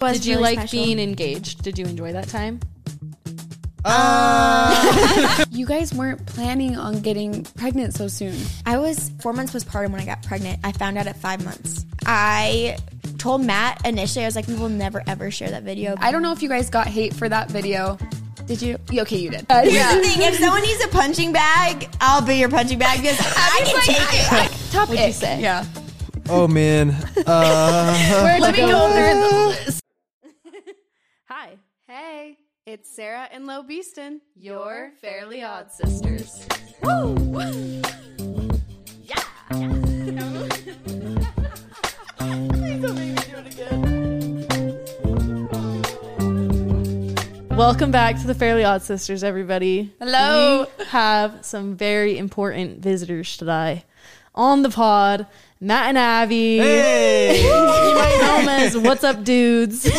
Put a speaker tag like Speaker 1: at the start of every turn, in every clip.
Speaker 1: Was
Speaker 2: Did you
Speaker 1: really
Speaker 2: like
Speaker 1: special.
Speaker 2: being engaged? Did you enjoy that time?
Speaker 3: You guys weren't planning on getting pregnant so soon.
Speaker 1: I was four months postpartum when I got pregnant. I found out at five months. I told Matt initially, I was like, we will never ever share that video.
Speaker 3: I don't know if you guys got hate for that video. Did you? Okay, you did.
Speaker 1: Here's the thing: if someone needs a punching bag, I'll be your punching bag because I can take it.
Speaker 3: Top
Speaker 2: What'd you say?
Speaker 3: Yeah.
Speaker 4: Oh man. Uh,
Speaker 3: Where'd you go? Hey, it's Sarah and Lo Beeston,
Speaker 2: Your Fairly Odd Sisters. Woo! Yeah. Please don't make me do it again. Welcome back to the Fairly Odd Sisters, everybody.
Speaker 3: Hello.
Speaker 2: We have some very important visitors today on the pod. Matt and Abby.
Speaker 4: hey.
Speaker 2: You might know them as What's Up Dudes.
Speaker 3: You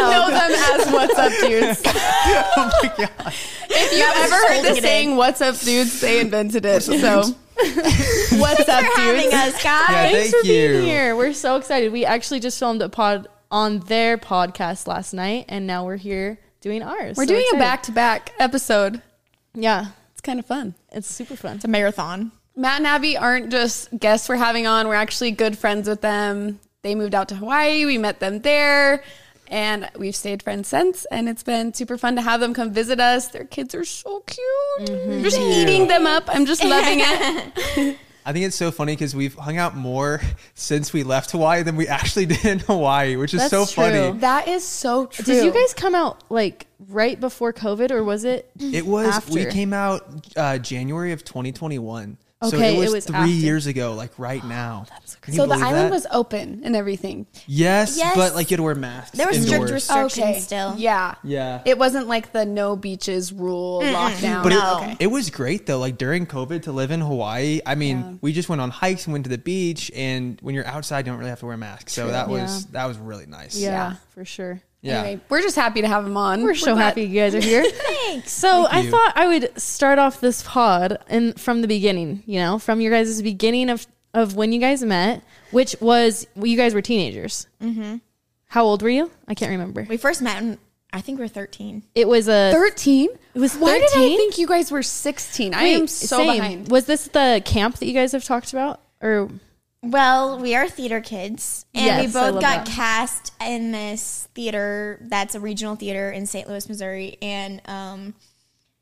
Speaker 3: know them as What's Up Dudes.
Speaker 4: oh my god.
Speaker 3: If you have ever heard the saying "What's up, dudes," they invented it. So, what's up,
Speaker 1: for having
Speaker 3: dudes?
Speaker 1: us, guys.
Speaker 4: Yeah,
Speaker 2: Thanks
Speaker 4: thank
Speaker 2: for being
Speaker 4: you.
Speaker 2: here. We're so excited. We actually just filmed a pod on their podcast last night, and now we're here doing ours.
Speaker 3: We're
Speaker 2: So
Speaker 3: doing a back-to-back episode.
Speaker 2: Yeah,
Speaker 3: It's kind of fun.
Speaker 2: it's super fun.
Speaker 1: It's a marathon.
Speaker 3: Matt and Abby aren't just guests we're having on. We're actually good friends with them. They moved out to Hawaii. We met them there. And we've stayed friends since. And it's been super fun to have them come visit us. Their kids are so cute. i'm Just eating them up. I'm just loving it.
Speaker 4: I think it's so funny because we've hung out more since we left Hawaii than we actually did in Hawaii, which is
Speaker 2: That's
Speaker 4: so
Speaker 2: true.
Speaker 4: funny.
Speaker 3: that is so true.
Speaker 2: Did you guys come out like right before COVID, or was it?
Speaker 4: It was we came out uh, January of 2021. So
Speaker 2: Okay,
Speaker 4: it was,
Speaker 2: it was
Speaker 4: three
Speaker 2: after.
Speaker 4: years ago, like right oh, now. Can you
Speaker 3: So the
Speaker 4: believe
Speaker 3: island
Speaker 4: that?
Speaker 3: was open and everything.
Speaker 4: yes,
Speaker 1: Yes.
Speaker 4: but like you had to wear masks.
Speaker 1: There were strict
Speaker 4: indoors.
Speaker 1: restrictions still.
Speaker 3: Yeah.
Speaker 4: Yeah.
Speaker 3: It wasn't like the no beaches rule lockdown.
Speaker 4: But
Speaker 1: No.
Speaker 4: it, it was great though. Like during COVID to live in Hawaii, I mean, we just went on hikes and went to the beach. And when you're outside, you don't really have to wear masks. So that was
Speaker 2: Yeah.
Speaker 4: that was really nice.
Speaker 2: Yeah, for sure.
Speaker 4: Yeah.
Speaker 3: Anyway, we're just happy to have them on.
Speaker 2: We're so
Speaker 3: glad-
Speaker 2: happy you guys are here.
Speaker 1: Thanks.
Speaker 2: So I
Speaker 4: you.
Speaker 2: thought I would start off this pod and from the beginning, you know, from your guys' beginning of of when you guys met, which was well, you guys were teenagers. Mm-hmm. How old were you? I can't remember.
Speaker 1: We first met, when I think we were 13.
Speaker 2: It was a
Speaker 3: 13?
Speaker 2: It was
Speaker 3: Why did I think you guys were 16? I
Speaker 2: Wait,
Speaker 3: am so
Speaker 2: same.
Speaker 3: behind.
Speaker 2: Was this the camp that you guys have talked about, or
Speaker 1: Well, we are theater kids, and
Speaker 2: Yes,
Speaker 1: we both got
Speaker 2: that.
Speaker 1: cast in this theater that's a regional theater in St. Louis, Missouri. And um,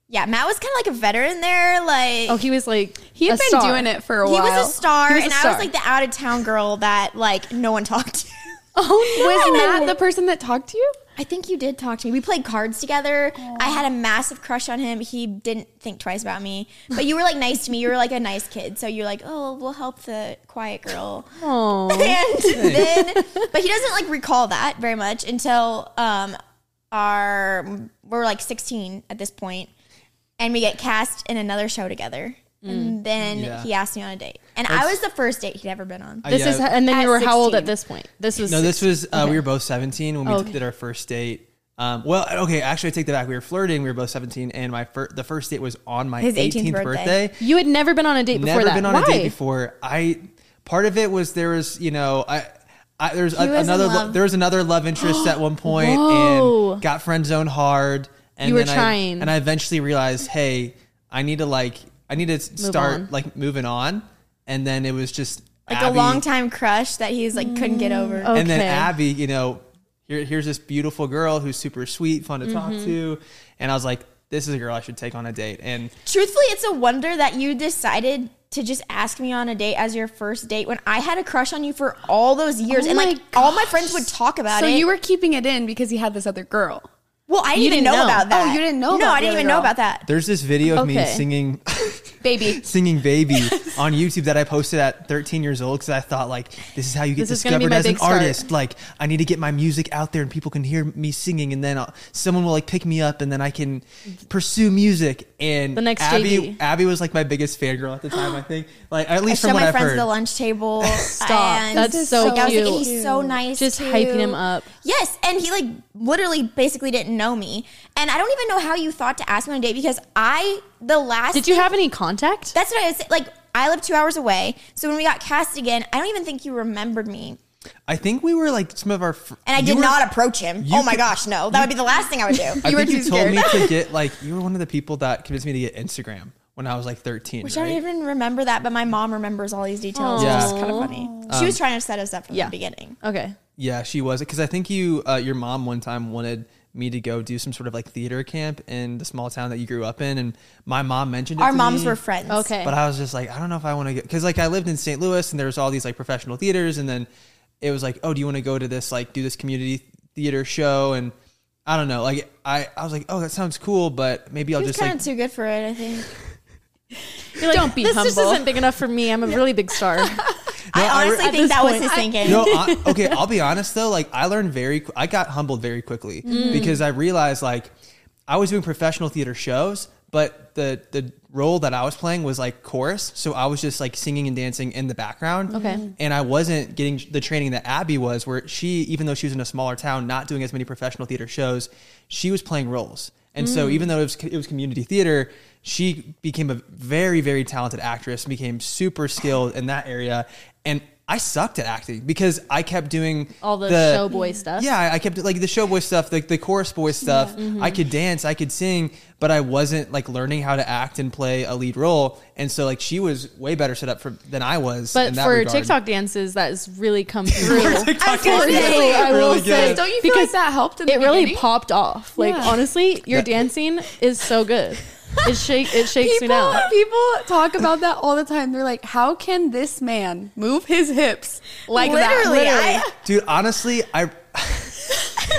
Speaker 1: yeah, Matt was kind of like a veteran there. Like,
Speaker 2: oh, he was like
Speaker 3: He had been
Speaker 2: star.
Speaker 3: doing it for a while.
Speaker 1: he was a star,
Speaker 2: was a
Speaker 1: and I was like the out of town girl that like no one talked to.
Speaker 2: Oh
Speaker 3: Was Matt the person that talked to you?
Speaker 1: I think you did talk to me. We played cards together. I had a massive crush on him. He didn't think twice about me. But you were like nice to me. You were like a nice kid. So you're like, oh, we'll help the quiet girl.
Speaker 2: Oh,
Speaker 1: And then, but he doesn't like recall that very much until um, our, we're like 16 at this point, and we get cast in another show together. And then
Speaker 4: Yeah.
Speaker 1: he asked me on a date. And I was the first date he'd ever been on.
Speaker 4: Uh,
Speaker 2: this
Speaker 4: yeah.
Speaker 2: is and then
Speaker 1: At
Speaker 2: you were how old at this point? This was
Speaker 4: No, this was uh,
Speaker 2: Okay.
Speaker 4: we were both 17 when we
Speaker 2: Okay.
Speaker 4: did our first date. Um, well, okay, actually, I take that back. We were flirting. We were both 17, and my fir- the first date was on my 18th,
Speaker 1: 18th
Speaker 4: birthday.
Speaker 1: birthday.
Speaker 2: You had never been on a date before that.
Speaker 4: Never
Speaker 2: that.
Speaker 4: been on
Speaker 2: Why?
Speaker 4: a date before. I part of it was there was you know I. I, there's a,
Speaker 1: He was in
Speaker 4: another lo- there was another love interest at one point
Speaker 2: Whoa.
Speaker 4: and got friend zoned hard and
Speaker 2: You were
Speaker 4: then
Speaker 2: trying.
Speaker 4: I, and I eventually realized hey I need to like I need to start
Speaker 2: on.
Speaker 4: like moving on and then it was just
Speaker 1: Like
Speaker 4: Abby-
Speaker 1: a long time crush that he's like couldn't get over.
Speaker 2: Oh.
Speaker 4: and then Abby, you know, here, here's this beautiful girl who's super sweet, fun to
Speaker 2: Mm-hmm.
Speaker 4: talk to, and I was like, this is a girl I should take on a date. And
Speaker 1: Truthfully, it's a wonder that you decided to just ask me on a date as your first date when I had a crush on you for all those years,
Speaker 3: Oh
Speaker 1: and like
Speaker 3: my
Speaker 1: all my friends would talk about
Speaker 3: So
Speaker 1: it.
Speaker 3: So you were keeping it in because he had this other girl.
Speaker 1: Well, I didn't
Speaker 2: You
Speaker 1: even
Speaker 2: didn't
Speaker 1: know,
Speaker 2: know.
Speaker 1: about that.
Speaker 3: Oh, you didn't know
Speaker 1: No,
Speaker 3: about
Speaker 1: I didn't
Speaker 3: other
Speaker 1: even know about that.
Speaker 4: there's this video of me
Speaker 2: Okay.
Speaker 4: singing,
Speaker 3: Baby.
Speaker 4: singing "Baby" on YouTube that I posted at 13 years old because I thought like, this is how you get
Speaker 2: This is gonna be
Speaker 4: discovered
Speaker 2: my
Speaker 4: as an
Speaker 2: big start.
Speaker 4: artist. Like, I need to get my music out there and people can hear me singing, and then uh, someone will like pick me up, and then I can pursue music. And
Speaker 2: The next
Speaker 4: Abby,
Speaker 2: JV.
Speaker 4: Abby was like my biggest fangirl at the time. I think, like at
Speaker 1: I
Speaker 4: least
Speaker 1: show
Speaker 4: from what
Speaker 1: my
Speaker 4: I've
Speaker 1: friends
Speaker 4: heard.
Speaker 1: the lunch table.
Speaker 2: Stop.
Speaker 1: and
Speaker 2: That's so
Speaker 1: like, I was like,
Speaker 2: cute.
Speaker 1: he's so nice.
Speaker 2: Just
Speaker 1: too.
Speaker 2: hyping him up.
Speaker 1: Yes, and he like literally basically didn't know me, and I don't even know how you thought to ask me on a date because I the last
Speaker 2: Did you have any contact?
Speaker 1: That's what I was like. I live two hours away, so when we got cast again, I don't even think you remembered me.
Speaker 4: I think we were like some of our. Fr-
Speaker 1: And I did
Speaker 4: were-
Speaker 1: not approach him.
Speaker 4: you
Speaker 1: Oh my
Speaker 4: could-
Speaker 1: gosh, no. That would be the last thing I would do.
Speaker 4: I
Speaker 3: You were
Speaker 4: think you
Speaker 3: too
Speaker 4: told me to get like you were one of the people that convinced me to get Instagram when I was like 13.
Speaker 1: Which I don't even remember that, but my mom remembers all these details.
Speaker 4: Yeah.
Speaker 1: Which is kind of funny. She was trying to set us up from
Speaker 2: Yeah.
Speaker 1: the beginning.
Speaker 2: Okay.
Speaker 4: Yeah, she was because I think you, uh, your mom, one time wanted me to go do some sort of like theater camp in the small town that you grew up in, and my mom mentioned it.
Speaker 1: Our
Speaker 4: to
Speaker 1: moms
Speaker 4: me,
Speaker 1: were friends.
Speaker 2: Okay.
Speaker 4: but I was just like, I don't know if I want to get because like I lived in St. Louis and there was all these like professional theaters, and then it was like, oh, do you want to go to this like do this community theater show? And I don't know, like I, I was like, oh, that sounds cool, but maybe I'll
Speaker 1: He was
Speaker 4: just
Speaker 1: kind
Speaker 4: like
Speaker 1: of too good for it, I think.
Speaker 2: You're like,
Speaker 3: Don't be
Speaker 2: this just
Speaker 3: humble."
Speaker 2: isn't big enough for me. I'm a really big star.
Speaker 1: I
Speaker 4: I re-
Speaker 1: honestly think that was
Speaker 2: point,
Speaker 1: his
Speaker 2: I-
Speaker 1: thinking.
Speaker 4: No, I, okay, I'll be honest though. Like I learned very, I got humbled very quickly
Speaker 1: Mm.
Speaker 4: because I realized like I was doing professional theater shows, but the the role that I was playing was like chorus, so I was just like singing and dancing in the background.
Speaker 2: Okay.
Speaker 4: and I wasn't getting the training that Abby was, where she, even though she was in a smaller town, not doing as many professional theater shows, she was playing roles. And so
Speaker 1: Mm.
Speaker 4: even though it was, it was community theater, she became a very, very talented actress, became super skilled in that area. And I sucked at acting because I kept doing
Speaker 2: All the showboy stuff.
Speaker 4: Yeah, I I kept like the showboy stuff, the, the chorus boy stuff.
Speaker 2: Mm-hmm.
Speaker 4: I could dance, I could sing, but I wasn't like learning how to act and play a lead role. And so like she was way better set up for than I was.
Speaker 2: But
Speaker 4: in that
Speaker 2: for
Speaker 4: regard.
Speaker 2: TikTok dances, that has really come through.
Speaker 4: TikTok
Speaker 1: I was gonna
Speaker 4: is
Speaker 1: say,
Speaker 4: really,
Speaker 2: I will
Speaker 4: really
Speaker 2: say,
Speaker 4: good.
Speaker 3: Don't you feel like that helped in the
Speaker 2: it really
Speaker 3: beginning?
Speaker 2: popped off. Like
Speaker 3: Yeah.
Speaker 2: honestly, your dancing is so good. It shake it shakes me
Speaker 3: People,
Speaker 2: down.
Speaker 3: people talk about that all the time. They're like, "How can this man move his hips like
Speaker 1: Literally,
Speaker 3: that?"
Speaker 1: I-
Speaker 4: Dude, honestly, I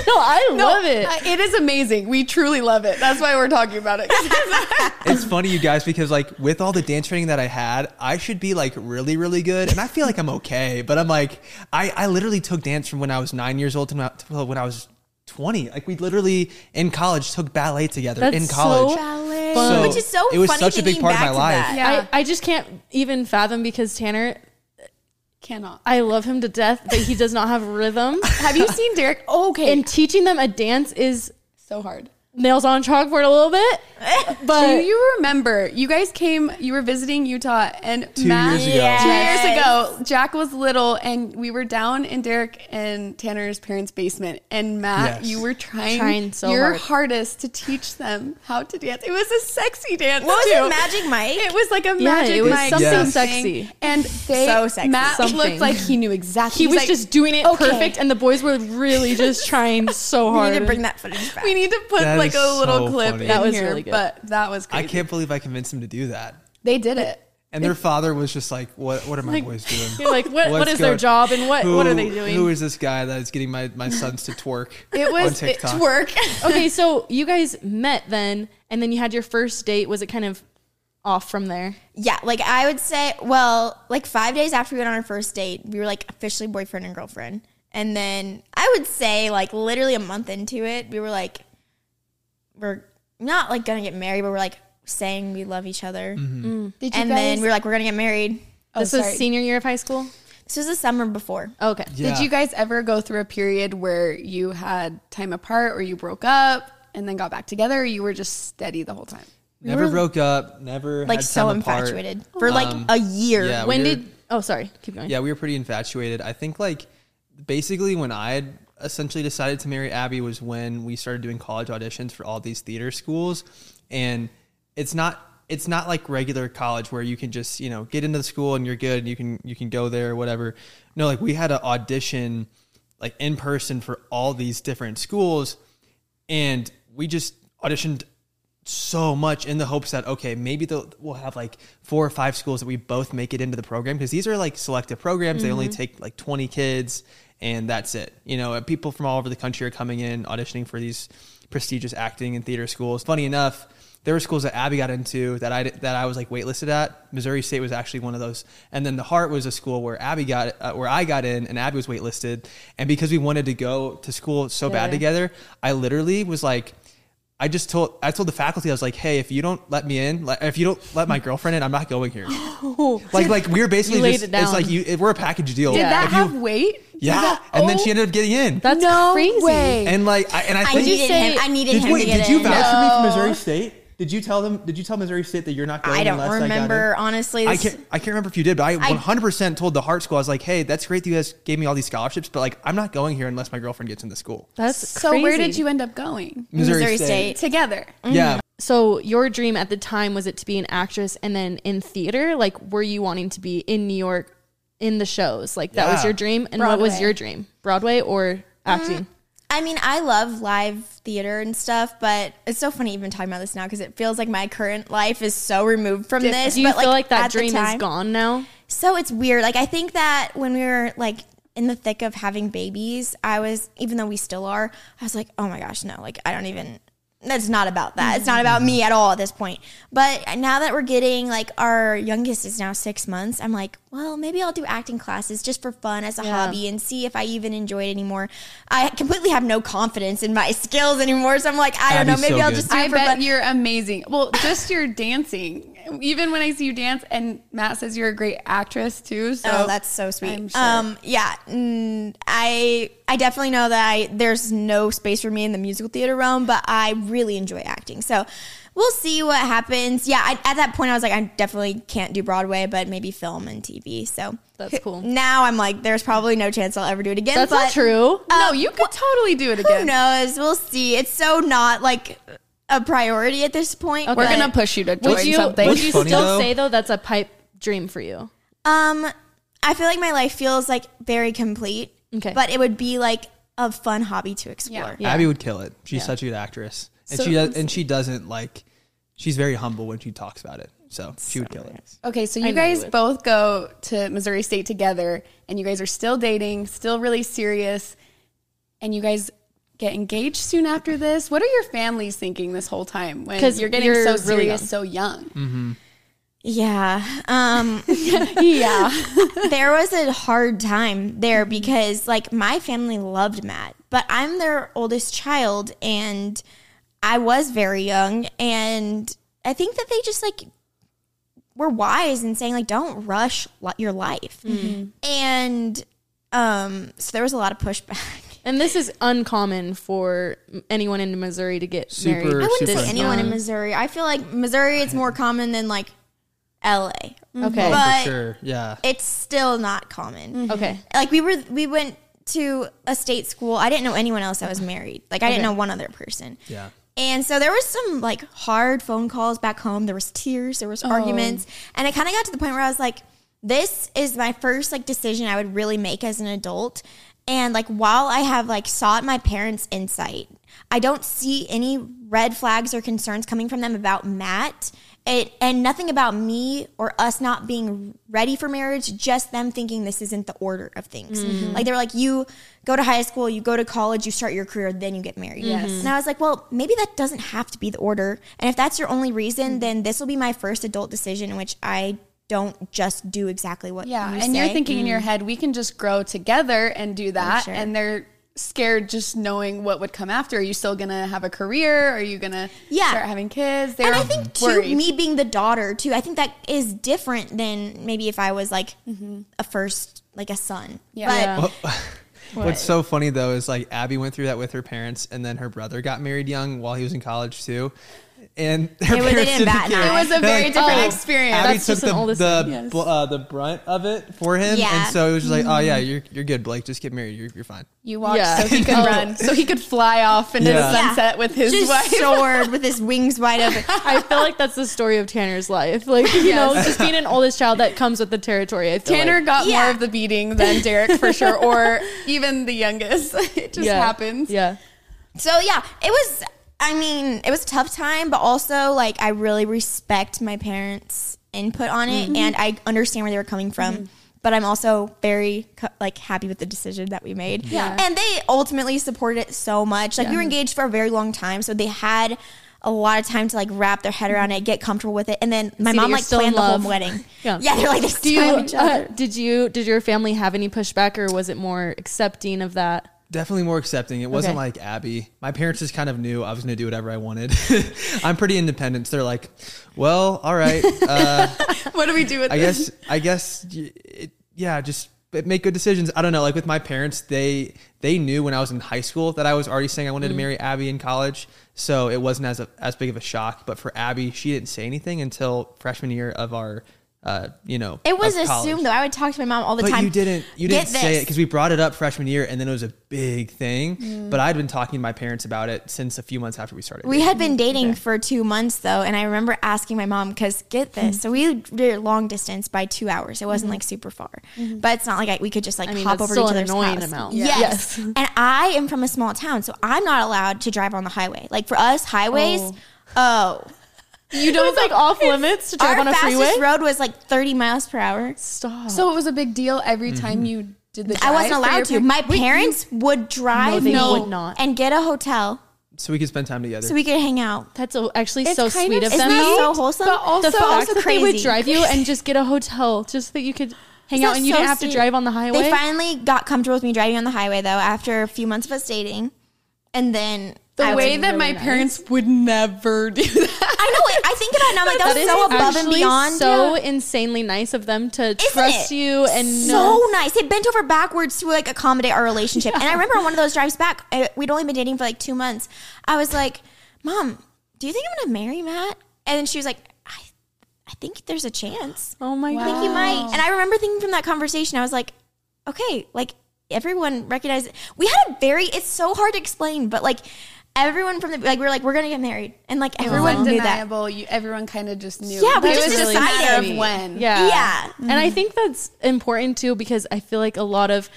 Speaker 2: No, I
Speaker 3: No,
Speaker 2: love it.
Speaker 3: uh, It is amazing. We truly love it. That's why we're talking about it.
Speaker 4: it's funny you guys because like with all the dance training that I had, I should be like really really good, and I feel like I'm okay. But I'm like, I I literally took dance from when I was nine years old to when I- when I was. 20 like we literally in college took ballet together
Speaker 2: That's
Speaker 4: in college
Speaker 2: so
Speaker 3: Ballet.
Speaker 2: fun.
Speaker 4: So
Speaker 1: Which is so
Speaker 4: it was
Speaker 1: funny
Speaker 4: such a big
Speaker 1: thinking
Speaker 4: part of
Speaker 1: back
Speaker 4: my
Speaker 1: to
Speaker 4: life
Speaker 1: that.
Speaker 3: Yeah.
Speaker 2: I, I just can't even fathom because Tanner,
Speaker 3: Cannot.
Speaker 2: I love him to death, but he does not have rhythm.
Speaker 3: Have you seen Derek? Okay,
Speaker 2: and teaching them a dance is
Speaker 3: so hard.
Speaker 2: Nails on chalkboard a little bit.
Speaker 3: Do you remember? You guys came. You were visiting Utah, and
Speaker 4: Two
Speaker 3: Matt,
Speaker 4: years ago.
Speaker 1: Yeah.
Speaker 3: Two years ago, Jack was little, and we were down in Derek and Tanner's parents' basement. And Matt,
Speaker 4: Yes.
Speaker 3: you were trying,
Speaker 2: Trying so
Speaker 3: your
Speaker 2: hard.
Speaker 3: hardest to teach them how to dance. It was a sexy dance.
Speaker 1: What was it, Magic Mike?
Speaker 3: It was like a
Speaker 2: Yeah,
Speaker 3: magic
Speaker 2: it was
Speaker 3: Mike
Speaker 2: something
Speaker 3: thing.
Speaker 2: sexy.
Speaker 3: and they
Speaker 1: So sexy.
Speaker 3: Matt
Speaker 2: Something.
Speaker 3: looked like he knew exactly.
Speaker 2: he
Speaker 3: he's
Speaker 2: was
Speaker 3: like,
Speaker 2: just doing it
Speaker 3: "Okay,
Speaker 2: perfect, and the boys were really just trying so hard.
Speaker 1: we need to bring that footage back.
Speaker 3: We need to put
Speaker 4: That
Speaker 3: like a little
Speaker 4: so
Speaker 3: clip
Speaker 4: funny.
Speaker 2: That was
Speaker 3: here,
Speaker 2: really good.
Speaker 3: but that was
Speaker 4: I can't believe I convinced him to do that
Speaker 3: They did it.
Speaker 4: and their father was just like what what are my
Speaker 2: Like,
Speaker 4: boys doing
Speaker 2: You're like, what? what
Speaker 4: What's
Speaker 2: is their job, and what? what are they doing?
Speaker 4: who is this guy that is getting my my sons to twerk
Speaker 3: It
Speaker 4: on
Speaker 3: was it,
Speaker 4: TikTok
Speaker 3: twerk.
Speaker 2: okay, so you guys met then, and then you had your first date. Was it kind of off from there?
Speaker 1: Yeah, like I would say, well, like five days after we went on our first date, we were like officially boyfriend and girlfriend. And then I would say, like, literally a month into it, we were like, we're not like gonna get married, but we're like saying we love each other.
Speaker 4: Mm-hmm.
Speaker 3: Did you
Speaker 1: And
Speaker 3: guys?
Speaker 1: then we were like, we're gonna get married.
Speaker 3: Oh,
Speaker 2: this was senior year of high school.
Speaker 1: This was the summer before.
Speaker 2: Okay.
Speaker 4: Yeah.
Speaker 3: Did you guys ever go through a period where you had time apart, or you broke up and then got back together, or you were just steady the whole time?
Speaker 4: never broke up never
Speaker 1: Like
Speaker 4: had
Speaker 1: so
Speaker 4: time apart.
Speaker 1: infatuated for like
Speaker 4: Um,
Speaker 1: a year.
Speaker 4: yeah,
Speaker 2: When
Speaker 4: we were-
Speaker 2: did? Oh, sorry. Keep going.
Speaker 4: Yeah, we were pretty infatuated. I think like basically when I had essentially decided to marry Abby was when we started doing college auditions for all these theater schools, and it's not it's not like regular college where you can just you know get into the school and you're good and you can you can go there or whatever. No, like we had to audition like in person for all these different schools, and we just auditioned so much in the hopes that okay maybe we'll have like four or five schools that we both make it into the program. Because these are like selective programs. They only mm-hmm. take like 20 kids and that's it you know people from all over the country are coming in auditioning for these prestigious acting and theater schools funny enough there were schools that Abby got into that I that I was like waitlisted at. Missouri State was actually one of those, and then the Hart was a school where Abby got uh, where I got in, and Abby was waitlisted. And because we wanted to go to school so bad together, I literally was like, I just told I told the faculty I was like, hey, if you don't let me in, like, if you don't let my girlfriend in, I'm not going here. like like we were basically
Speaker 2: You laid
Speaker 4: just
Speaker 2: it down.
Speaker 4: it's like you we're a package deal.
Speaker 3: Did
Speaker 2: Yeah.
Speaker 3: that
Speaker 4: If you-
Speaker 3: have weight?
Speaker 4: Yeah,
Speaker 3: that-
Speaker 4: and then she ended up getting in.
Speaker 2: That's
Speaker 3: no
Speaker 2: crazy.
Speaker 3: way.
Speaker 4: and like I, and I
Speaker 1: I
Speaker 4: think
Speaker 1: needed
Speaker 2: say-
Speaker 1: him. I needed
Speaker 4: did,
Speaker 1: him
Speaker 4: wait,
Speaker 1: to get
Speaker 4: did you
Speaker 1: in.
Speaker 4: vouch for me from Missouri State? Did you tell them? Did you tell Missouri State that you're not going?
Speaker 1: I don't
Speaker 4: unless I got
Speaker 1: remember
Speaker 4: in?
Speaker 1: honestly.
Speaker 4: I can't. I can't remember if you did, but I 100 percent told the Hart School. I was like, "Hey, that's great that you guys gave me all these scholarships, but like, I'm not going here unless my girlfriend gets into school."
Speaker 2: That's
Speaker 3: So
Speaker 2: crazy.
Speaker 3: where did you end up going?
Speaker 1: Missouri State.
Speaker 3: Together.
Speaker 4: Yeah, mm-hmm.
Speaker 2: So your dream at the time was it to be an actress and then in theater? Like were you wanting to be in New York in the shows? Like that was your dream? And what was your dream? Broadway or acting?
Speaker 1: Uh, I mean, I love live theater and stuff, but it's so funny even talking about this now because it feels like my current life is so removed from this.
Speaker 2: Do you
Speaker 1: but
Speaker 2: feel like that
Speaker 1: at the
Speaker 2: dream is gone now?
Speaker 1: So it's weird. Like I think that when we were like in the thick of having babies, I was even though we still are, I was like, oh my gosh, no, like I don't even. That's not about that. It's not mm-hmm. about me mm-hmm. at all at this point. But now that we're getting like our youngest is now six months, I'm like, well, maybe I'll do acting classes just for fun as a
Speaker 2: Yeah.
Speaker 1: hobby and see if I even enjoy it anymore. I completely have no confidence in my skills anymore, so I'm like, I don't know, maybe
Speaker 4: so
Speaker 1: I'll
Speaker 4: good.
Speaker 1: just do it
Speaker 3: I
Speaker 1: for
Speaker 3: bet
Speaker 1: fun.
Speaker 3: you're amazing. Well, just your dancing. Even when I see you dance, and Matt says you're a great actress too. So
Speaker 1: Oh, that's so sweet.
Speaker 3: I'm sure.
Speaker 1: Um, yeah, mm, I I definitely know that I there's no space for me in the musical theater realm, but I really enjoy acting. So we'll see what happens. Yeah, I, at that point I was like, I definitely can't do Broadway, but maybe film and TV. So
Speaker 2: That's cool.
Speaker 1: now I'm like, there's probably no chance I'll ever do it again.
Speaker 2: That's
Speaker 1: but
Speaker 2: not true.
Speaker 3: no, you could totally do it again.
Speaker 1: Who
Speaker 3: again.
Speaker 1: knows? We'll see. It's so not like a priority at this point.
Speaker 3: We're gonna push you to join
Speaker 2: Would you
Speaker 3: something.
Speaker 2: would you
Speaker 4: Funny,
Speaker 2: still
Speaker 4: though?
Speaker 2: say though that's a pipe dream for you?
Speaker 1: Um, I feel like my life feels like very complete.
Speaker 2: Okay.
Speaker 1: But it would be like a fun hobby to explore.
Speaker 2: Yeah.
Speaker 4: Abby would kill it. She's such a good actress, and
Speaker 3: So-
Speaker 4: she does, and she doesn't like. She's very humble when she talks about it, so she would kill it.
Speaker 3: Okay, so you
Speaker 2: know you
Speaker 3: guys
Speaker 2: would.
Speaker 3: both go to Missouri State together, and you guys are still dating, still really serious, and you guys get engaged soon after this. What are your families thinking this whole time when
Speaker 2: 'Cause
Speaker 3: you're getting
Speaker 2: you're
Speaker 3: so
Speaker 2: really
Speaker 3: serious
Speaker 2: young.
Speaker 3: so young?
Speaker 1: Yeah. Um,
Speaker 3: yeah,
Speaker 1: there was a hard time there because like my family loved Matt, but I'm their oldest child and I was very young and I think that they just like were wise in saying like don't rush your life. And um so there was a lot of pushback.
Speaker 2: And this is uncommon for anyone in Missouri to get
Speaker 4: Super-
Speaker 2: married.
Speaker 1: I wouldn't say anyone in. Missouri. I feel like Missouri it's more common than like LA.
Speaker 2: Okay.
Speaker 1: But-
Speaker 4: For sure, yeah.
Speaker 1: It's still not common. Mm-hmm.
Speaker 2: okay.
Speaker 1: like we were we went to a state school i didn't know anyone else that was married like i didn't know one other person
Speaker 4: Yeah.
Speaker 1: and so there was some like hard phone calls back home there was tears there was arguments oh. and I kind of got to the point where i was like this is my first like decision i would really make as an adult and like while i have like sought my parents insight i don't see any red flags or concerns coming from them about matt. It and nothing about me or us not being ready for marriage just them thinking this isn't the order of things. Mm-hmm. Like they were like you go to high school you go to college you start your career then you get married.
Speaker 3: Yes.
Speaker 1: and i was like well maybe that doesn't have to be the order. And if that's your only reason mm-hmm. then this will be my first adult decision in which i don't just do exactly what
Speaker 3: yeah.
Speaker 1: you
Speaker 3: and you're
Speaker 1: say.
Speaker 3: thinking in your mm. head, we can just grow together and do oh, that,
Speaker 1: sure.
Speaker 3: and they're scared just knowing what would come after. Are you still gonna have a career? Are you gonna
Speaker 1: Yeah.
Speaker 3: start having kids? They're
Speaker 1: and I think too,
Speaker 3: worried.
Speaker 1: me being the daughter too, I think that is different than maybe if I was like mm-hmm. a first, like a son.
Speaker 3: Yeah.
Speaker 1: But
Speaker 2: Yeah.
Speaker 4: What's so funny though is like Abby went through that with her parents, and then her brother got married young while he was in college too. And her
Speaker 1: It was- they
Speaker 4: parents
Speaker 1: didn't bat an
Speaker 4: care.
Speaker 3: It was a
Speaker 4: They're
Speaker 3: very different
Speaker 2: oh,
Speaker 3: experience.
Speaker 4: Abby
Speaker 2: That's
Speaker 4: took
Speaker 2: just
Speaker 4: the
Speaker 2: oldest
Speaker 4: the,
Speaker 2: thing.
Speaker 3: Yes.
Speaker 4: bl- uh, the brunt of it for him,
Speaker 1: Yeah.
Speaker 4: and so it was like, oh yeah, you're you're good, Blake. Just get married. You're you're fine.
Speaker 3: You walked
Speaker 2: Yeah.
Speaker 3: so he could
Speaker 2: Oh.
Speaker 3: run, so he could fly off into
Speaker 4: Yeah.
Speaker 3: the sunset with his
Speaker 1: just
Speaker 3: wife.
Speaker 1: soared with his wings wide open.
Speaker 2: I feel like that's the story of Tanner's life. Like, you know, just being an oldest child that comes with the territory.
Speaker 3: Tanner
Speaker 2: like.
Speaker 3: got
Speaker 1: Yeah.
Speaker 3: more of the beating than Derek for sure, or even the youngest. It just
Speaker 2: yeah.
Speaker 3: happens.
Speaker 2: Yeah.
Speaker 1: So yeah, it was. I mean, it was a tough time, but also like I really respect my parents' input on it,
Speaker 3: Mm-hmm.
Speaker 1: and I understand where they were coming from. But I'm also very like happy with the decision that we made.
Speaker 3: Yeah.
Speaker 1: and they ultimately supported it so much. Like we were engaged for a very long time, so they had a lot of time to like wrap their head around it, get comfortable with it, and then my
Speaker 2: See
Speaker 1: mom like planned the whole wedding.
Speaker 2: Yeah.
Speaker 1: yeah, they're like they
Speaker 2: Do
Speaker 1: still
Speaker 2: you,
Speaker 1: have each other.
Speaker 2: uh, did you, did your family have any pushback or was it more accepting of that?
Speaker 4: Definitely more accepting. It wasn't
Speaker 2: Okay.
Speaker 4: like Abby. My parents just kind of knew I was going to do whatever I wanted. I'm pretty independent. So they're like, well, all right. Uh,
Speaker 3: What do we do with
Speaker 4: I
Speaker 3: this?
Speaker 4: guess, I guess, it, yeah, just make good decisions. I don't know. Like with my parents, they they knew when I was in high school that I was already saying I wanted to marry Abby in college, so it wasn't as a, as big of a shock. But for Abby, she didn't say anything until freshman year of our, uh, you know,
Speaker 1: It was assumed though. I would talk to my mom all the
Speaker 4: But
Speaker 1: time.
Speaker 4: you didn't. You
Speaker 1: Get
Speaker 4: didn't say it because we brought it up freshman year, and then it was a big thing.
Speaker 1: Mm.
Speaker 4: But I'd been talking to my parents about it since a few months after we started.
Speaker 1: We
Speaker 4: dating.
Speaker 1: had been dating for two months though, and I remember asking my mom because get this, so we did long distance by two hours. It wasn't like super far, but it's not like I, we could just like
Speaker 2: I mean,
Speaker 1: hop
Speaker 2: that's
Speaker 1: over to
Speaker 2: still
Speaker 1: each
Speaker 2: an
Speaker 1: other's
Speaker 2: annoying
Speaker 1: house.
Speaker 2: amount.
Speaker 1: Yes.
Speaker 2: Yes.
Speaker 1: and I am from a small town, so I'm not allowed to drive on the highway. Like for us, highways,
Speaker 2: Oh.
Speaker 1: oh,
Speaker 2: You know it's like off limits to drive
Speaker 1: our
Speaker 2: on a
Speaker 1: fastest
Speaker 2: freeway.
Speaker 1: road was like 30 miles per hour.
Speaker 2: Stop.
Speaker 3: So it was a big deal every
Speaker 4: Mm-hmm.
Speaker 3: time you did the.
Speaker 1: I wasn't
Speaker 3: for
Speaker 1: allowed
Speaker 3: your
Speaker 1: to.
Speaker 3: par-
Speaker 1: My
Speaker 3: Wait, you-
Speaker 1: parents would drive
Speaker 2: they
Speaker 1: me
Speaker 2: would not.
Speaker 1: and get a hotel
Speaker 4: so we could spend time together.
Speaker 1: so we could hang out.
Speaker 2: That's a, actually
Speaker 3: It's
Speaker 2: so
Speaker 3: kind
Speaker 2: sweet
Speaker 3: of
Speaker 2: of
Speaker 1: Isn't
Speaker 2: them.
Speaker 1: that
Speaker 2: though.
Speaker 1: so wholesome?
Speaker 3: But also-
Speaker 2: the fact
Speaker 1: also
Speaker 2: that they would
Speaker 1: crazy.
Speaker 2: drive you and just get a hotel just so that you could hang
Speaker 1: Isn't
Speaker 2: out
Speaker 1: that
Speaker 2: and you
Speaker 1: so
Speaker 2: didn't have to
Speaker 1: sweet?
Speaker 2: drive on the highway.
Speaker 1: They finally got comfortable with me driving on the highway though after a few months of us dating. And then
Speaker 3: The
Speaker 1: I
Speaker 3: way
Speaker 1: was,
Speaker 3: that my
Speaker 2: nice.
Speaker 3: parents would never do that.
Speaker 1: I know it. I think about it now, I'm like that, was so above and beyond.
Speaker 2: So
Speaker 1: Yeah.
Speaker 2: insanely nice of them to
Speaker 1: Isn't
Speaker 2: trust
Speaker 1: it?
Speaker 2: you and
Speaker 1: so
Speaker 2: know.
Speaker 1: nice. They bent over backwards to like accommodate our relationship. And I remember on one of those drives back, uh, we'd only been dating for like two months. I was like, "Mom, do you think I'm gonna marry Matt?" And then she was like, "I, I think there's a chance.
Speaker 2: Oh my
Speaker 1: I
Speaker 2: god.
Speaker 1: think you might." And I remember thinking from that conversation, I was like, "Okay, like everyone recognized we had a very. It's so hard to explain, but like." Everyone from the like we were like we're gonna get married and like everyone
Speaker 3: was
Speaker 1: knew that
Speaker 3: undeniable. You, everyone kind of just knew.
Speaker 1: Yeah, we
Speaker 3: it
Speaker 1: just
Speaker 3: was just
Speaker 1: decided.
Speaker 3: of when.
Speaker 2: Yeah.
Speaker 1: Yeah.
Speaker 2: And I think that's important too because I feel like a lot of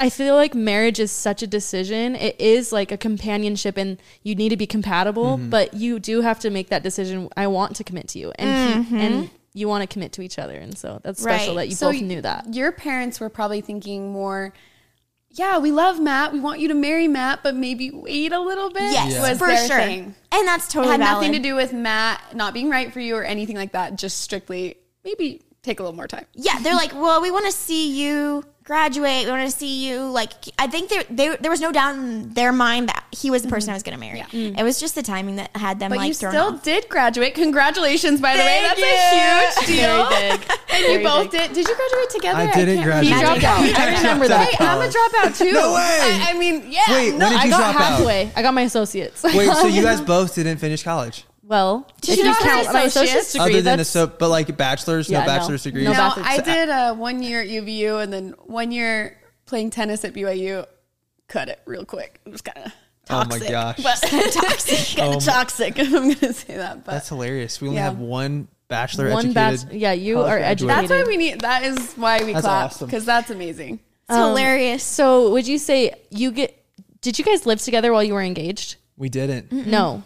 Speaker 2: I feel like marriage is such a decision. It is like a companionship and you need to be compatible, mm-hmm. but you do have to make that decision I want to commit to you and he, mm-hmm. and you want to commit to each other and so that's special
Speaker 1: Right.
Speaker 2: that you
Speaker 3: So
Speaker 2: both knew that.
Speaker 3: Your parents were probably thinking more. Yeah, we love Matt. We want you to marry Matt, but maybe wait a little bit.
Speaker 1: yes
Speaker 3: was
Speaker 1: for sure
Speaker 3: thing.
Speaker 1: and that's
Speaker 3: It
Speaker 1: totally
Speaker 3: had
Speaker 1: valid.
Speaker 3: nothing to do with Matt not being right for you or anything like that. Just strictly maybe take a little more time.
Speaker 1: yeah, they're like, well, we want to see you graduate. We want to see you like. I think there they, there was no doubt in their mind that he was the person mm-hmm. I was going to marry. Mm. It was just the timing that had them
Speaker 3: But
Speaker 1: like
Speaker 3: you
Speaker 1: thrown
Speaker 3: still
Speaker 1: off.
Speaker 3: did graduate. Congratulations, by the way.
Speaker 1: Thank
Speaker 3: That's a huge deal.
Speaker 2: Very big.
Speaker 3: And
Speaker 2: Very
Speaker 3: you both
Speaker 2: big.
Speaker 3: did. Did you graduate together?
Speaker 4: I didn't
Speaker 3: can't
Speaker 4: graduate.
Speaker 2: He
Speaker 3: remember.
Speaker 2: dropped out. I remember that.
Speaker 3: Hey, I'm a dropout too.
Speaker 4: No way.
Speaker 3: I, I mean, yeah.
Speaker 4: Wait,
Speaker 3: no,
Speaker 4: when did
Speaker 2: I got
Speaker 4: drop out?
Speaker 2: halfway. I got my associates.
Speaker 4: Wait, so you guys both didn't finish college,
Speaker 2: well,
Speaker 3: Did
Speaker 2: if
Speaker 3: you
Speaker 2: you
Speaker 3: not have
Speaker 2: count my associate's
Speaker 3: associates?
Speaker 2: degree,
Speaker 4: other than a
Speaker 2: that's
Speaker 4: so, but like bachelor's,
Speaker 2: Yeah,
Speaker 4: no
Speaker 2: no.
Speaker 4: bachelor's degree.
Speaker 2: No
Speaker 3: No,
Speaker 2: bachelor's.
Speaker 3: I did uh, one year at UVU and then one year playing tennis at BYU. Cut it real quick. It was kind of
Speaker 4: Oh
Speaker 3: toxic.
Speaker 4: my gosh.
Speaker 3: But toxic. Kind
Speaker 4: Oh
Speaker 3: of
Speaker 4: my-
Speaker 3: toxic. I'm going to say that. But
Speaker 4: That's hilarious. We only
Speaker 3: Yeah.
Speaker 4: have one bachelor
Speaker 2: one
Speaker 4: educated.
Speaker 2: batch. Yeah, you
Speaker 4: college
Speaker 2: are
Speaker 4: graduate.
Speaker 2: educated.
Speaker 3: that's why we need, that is why we
Speaker 4: That's
Speaker 3: clap.
Speaker 4: awesome.
Speaker 3: Because that's amazing.
Speaker 1: It's hilarious.
Speaker 2: So, would you say you get? Did you guys live together while you were engaged?
Speaker 4: We didn't.
Speaker 2: No.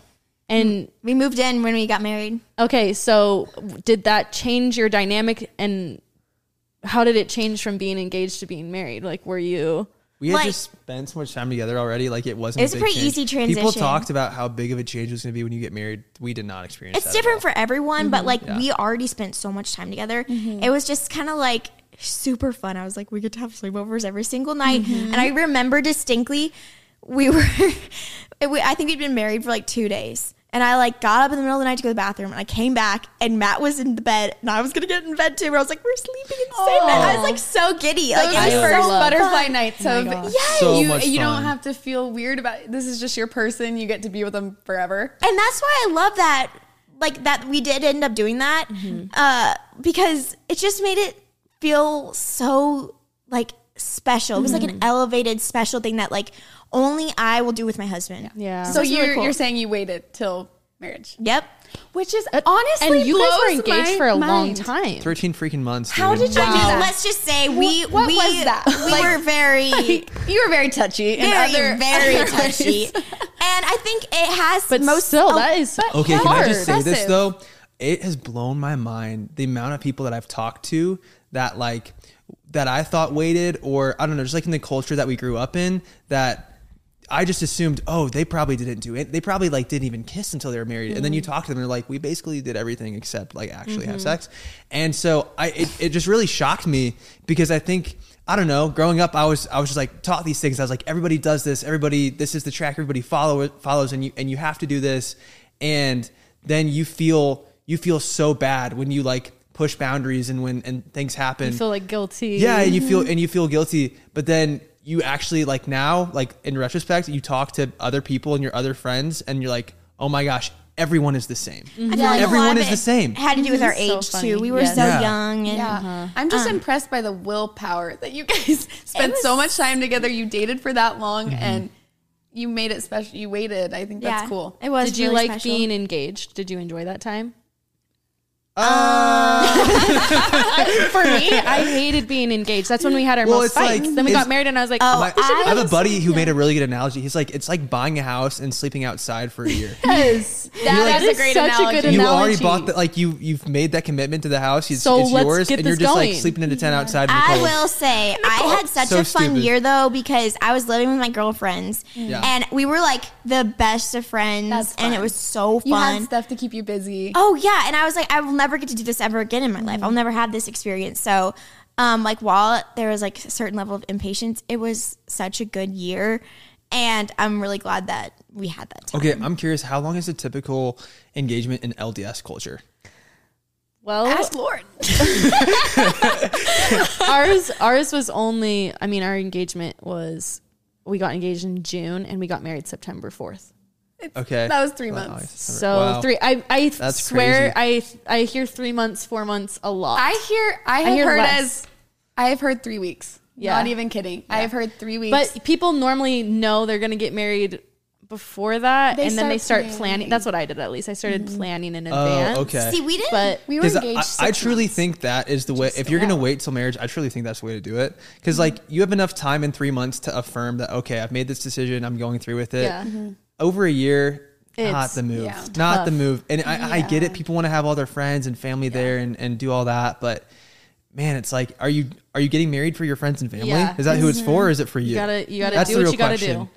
Speaker 2: And mm-hmm.
Speaker 1: We moved in when we got married.
Speaker 2: okay, so did that change your dynamic and how did it change from being engaged to being married? Like, were you?
Speaker 4: We had
Speaker 1: Like-
Speaker 4: just spent so much time together already. Like it wasn't.
Speaker 1: It was a
Speaker 4: big
Speaker 1: pretty
Speaker 4: change.
Speaker 1: easy transition.
Speaker 4: People talked about how big of a change it was going to be when you get married. We did not experience.
Speaker 1: It's
Speaker 4: that at
Speaker 1: different
Speaker 4: all.
Speaker 1: for everyone, but mm-hmm. like
Speaker 4: Yeah.
Speaker 1: we already spent so much time together. Mm-hmm. It was just kind of like super fun. I was like, we get to have sleepovers every single night, and I remember distinctly we were. I think we'd been married for like two days. And I like got up in the middle of the night to go to the bathroom, and I came back, and Matt was in the bed, and I was gonna get in bed too. Where I was like, "We're sleeping in the same bed." I was like so giddy, like it was
Speaker 3: first
Speaker 1: so
Speaker 3: butterfly
Speaker 1: fun.
Speaker 3: nights
Speaker 2: Oh
Speaker 3: of
Speaker 2: my gosh.
Speaker 4: So
Speaker 3: you,
Speaker 4: much
Speaker 3: you don't have to feel weird about this is just your person you get to be with them forever
Speaker 1: and that's why I love that, like that we did end up doing that, uh, because it just made it feel so like special. It was like an elevated, special thing that like only I will do with my husband.
Speaker 2: Yeah.
Speaker 3: so
Speaker 1: it's
Speaker 3: you're,
Speaker 1: cool.
Speaker 3: you're saying you waited till marriage
Speaker 1: Yep.
Speaker 3: which is honestly
Speaker 2: and you guys were engaged for a long time.
Speaker 4: Thirteen freaking months.
Speaker 3: How did you
Speaker 1: I
Speaker 3: do
Speaker 1: mean,
Speaker 3: that?
Speaker 1: let's just say we
Speaker 3: what
Speaker 1: we
Speaker 3: was that?
Speaker 1: we
Speaker 3: Like-
Speaker 1: were very
Speaker 3: you were very touchy and
Speaker 1: very
Speaker 3: other,
Speaker 1: very
Speaker 3: other
Speaker 1: touchy, and I think it has
Speaker 2: But
Speaker 1: most
Speaker 2: still,
Speaker 1: oh,
Speaker 2: that is
Speaker 4: Okay, can I just say
Speaker 3: Hard.
Speaker 4: this though? It has blown my mind the amount of people that I've talked to that like that I thought waited or I don't know, just like in the culture that we grew up in that I just assumed, oh, they probably didn't do it. They probably like didn't even kiss until they were married. And then you mm-hmm. talk to them, and they're like, we basically did everything except like actually have mm-hmm. sex. And so I, it, it just really shocked me because I think I don't know. Growing up, I was I was just like taught these things. I was like, everybody does this. Everybody, this is the track. Everybody follow follows, and you and you have to do this. And then you feel you feel so bad when you like push boundaries and when and things happen.
Speaker 2: You feel like guilty.
Speaker 4: yeah, and you feel mm-hmm. and you feel guilty, but then you actually like now, like in retrospect, you talk to other people and your other friends, and you're like, oh my gosh, everyone is the same.
Speaker 1: I feel like
Speaker 4: Everyone is the same.
Speaker 1: Had to do with mhm. our
Speaker 2: So
Speaker 1: age
Speaker 2: funny.
Speaker 1: too. We were
Speaker 2: Yes.
Speaker 1: so
Speaker 4: Yeah.
Speaker 1: young, and
Speaker 3: Yeah. Uh-huh. I'm just uh-huh. impressed by the willpower that you guys spent
Speaker 1: was-
Speaker 3: so much time together. You dated for that long mm-hmm. and you made it special. You waited. I think that's
Speaker 1: yeah,
Speaker 3: cool.
Speaker 1: It was.
Speaker 2: Did you like
Speaker 1: special.
Speaker 2: being engaged? Did you enjoy that time? Uh. For me, I hated being engaged. That's when we had our
Speaker 4: Well,
Speaker 2: most
Speaker 4: it's like-
Speaker 2: fights. then we
Speaker 4: it's-
Speaker 2: got married, and I was like,
Speaker 1: Oh,
Speaker 4: My-
Speaker 1: I
Speaker 4: I have a buddy who made a really good analogy. He's like, it's like buying a house and sleeping outside for a year.
Speaker 2: yes,
Speaker 3: That
Speaker 2: that
Speaker 3: is
Speaker 2: is
Speaker 3: a great
Speaker 2: such
Speaker 3: analogy.
Speaker 2: a good
Speaker 4: you
Speaker 2: analogy.
Speaker 4: already bought the like you you've made that commitment to the house. It's,
Speaker 2: So
Speaker 4: it's
Speaker 2: let's
Speaker 4: yours,
Speaker 2: get
Speaker 4: and you're
Speaker 2: this
Speaker 4: just like
Speaker 2: going.
Speaker 4: sleeping in a tent outside. In the
Speaker 1: I
Speaker 4: cold.
Speaker 1: will say I had such
Speaker 4: So
Speaker 1: a fun
Speaker 4: stupid.
Speaker 1: year though because I was living with my girlfriends
Speaker 4: Yeah. Mm.
Speaker 1: and we were like the best of friends
Speaker 3: That's
Speaker 1: and it
Speaker 3: fun.
Speaker 1: was so fun.
Speaker 3: You had stuff to keep you busy.
Speaker 1: Oh yeah, and I was like, I will never get to do this ever again in my life. I'll never have this experience. So, um, like while there was like a certain level of impatience, it was such a good year, and I'm really glad that we had that time.
Speaker 4: Okay, I'm curious. How long is a typical engagement in LDS culture?
Speaker 2: Well,
Speaker 3: Ask Lord.
Speaker 2: ours ours was only. I mean, our engagement was. We got engaged in June, and we got married September fourth.
Speaker 4: Okay,
Speaker 3: That was three
Speaker 4: Well,
Speaker 3: months.
Speaker 4: August,
Speaker 2: So
Speaker 4: Wow.
Speaker 2: three. I I
Speaker 4: That's
Speaker 2: swear I I hear three months, four months a lot.
Speaker 3: I hear I have
Speaker 2: hear
Speaker 3: heard
Speaker 2: less.
Speaker 3: as I have heard three weeks.
Speaker 2: Yeah.
Speaker 3: Not even kidding. I have heard three weeks.
Speaker 2: But people normally know they're gonna get married before that,
Speaker 3: They
Speaker 2: and then they
Speaker 3: start
Speaker 2: start planning.
Speaker 3: planning.
Speaker 2: That's what I did. At least I started
Speaker 3: Mm-hmm.
Speaker 2: planning in
Speaker 4: Oh,
Speaker 2: advance.
Speaker 4: okay.
Speaker 1: See, we didn't.
Speaker 2: But
Speaker 3: we were engaged.
Speaker 4: I, I truly
Speaker 3: months.
Speaker 4: think that is the way. If you're gonna wait till marriage, I truly think that's the way to do it. Because like you have enough time in three months to affirm that okay, I've made this decision. I'm going through with it.
Speaker 2: Yeah.
Speaker 4: Over a year, not
Speaker 2: It's-
Speaker 4: the move.
Speaker 3: yeah.
Speaker 4: Not
Speaker 2: Tough.
Speaker 4: the move. And I, I get it. People want to have all their friends and family there and, and do all that, but. Man, it's like, are you are you getting married for your friends and family?
Speaker 2: Yeah.
Speaker 4: Is that who it's mm-hmm. for, or is it for you?
Speaker 2: you gotta you gotta
Speaker 4: That's
Speaker 2: do
Speaker 4: the
Speaker 2: what
Speaker 4: real
Speaker 2: you gotta
Speaker 4: question.
Speaker 2: do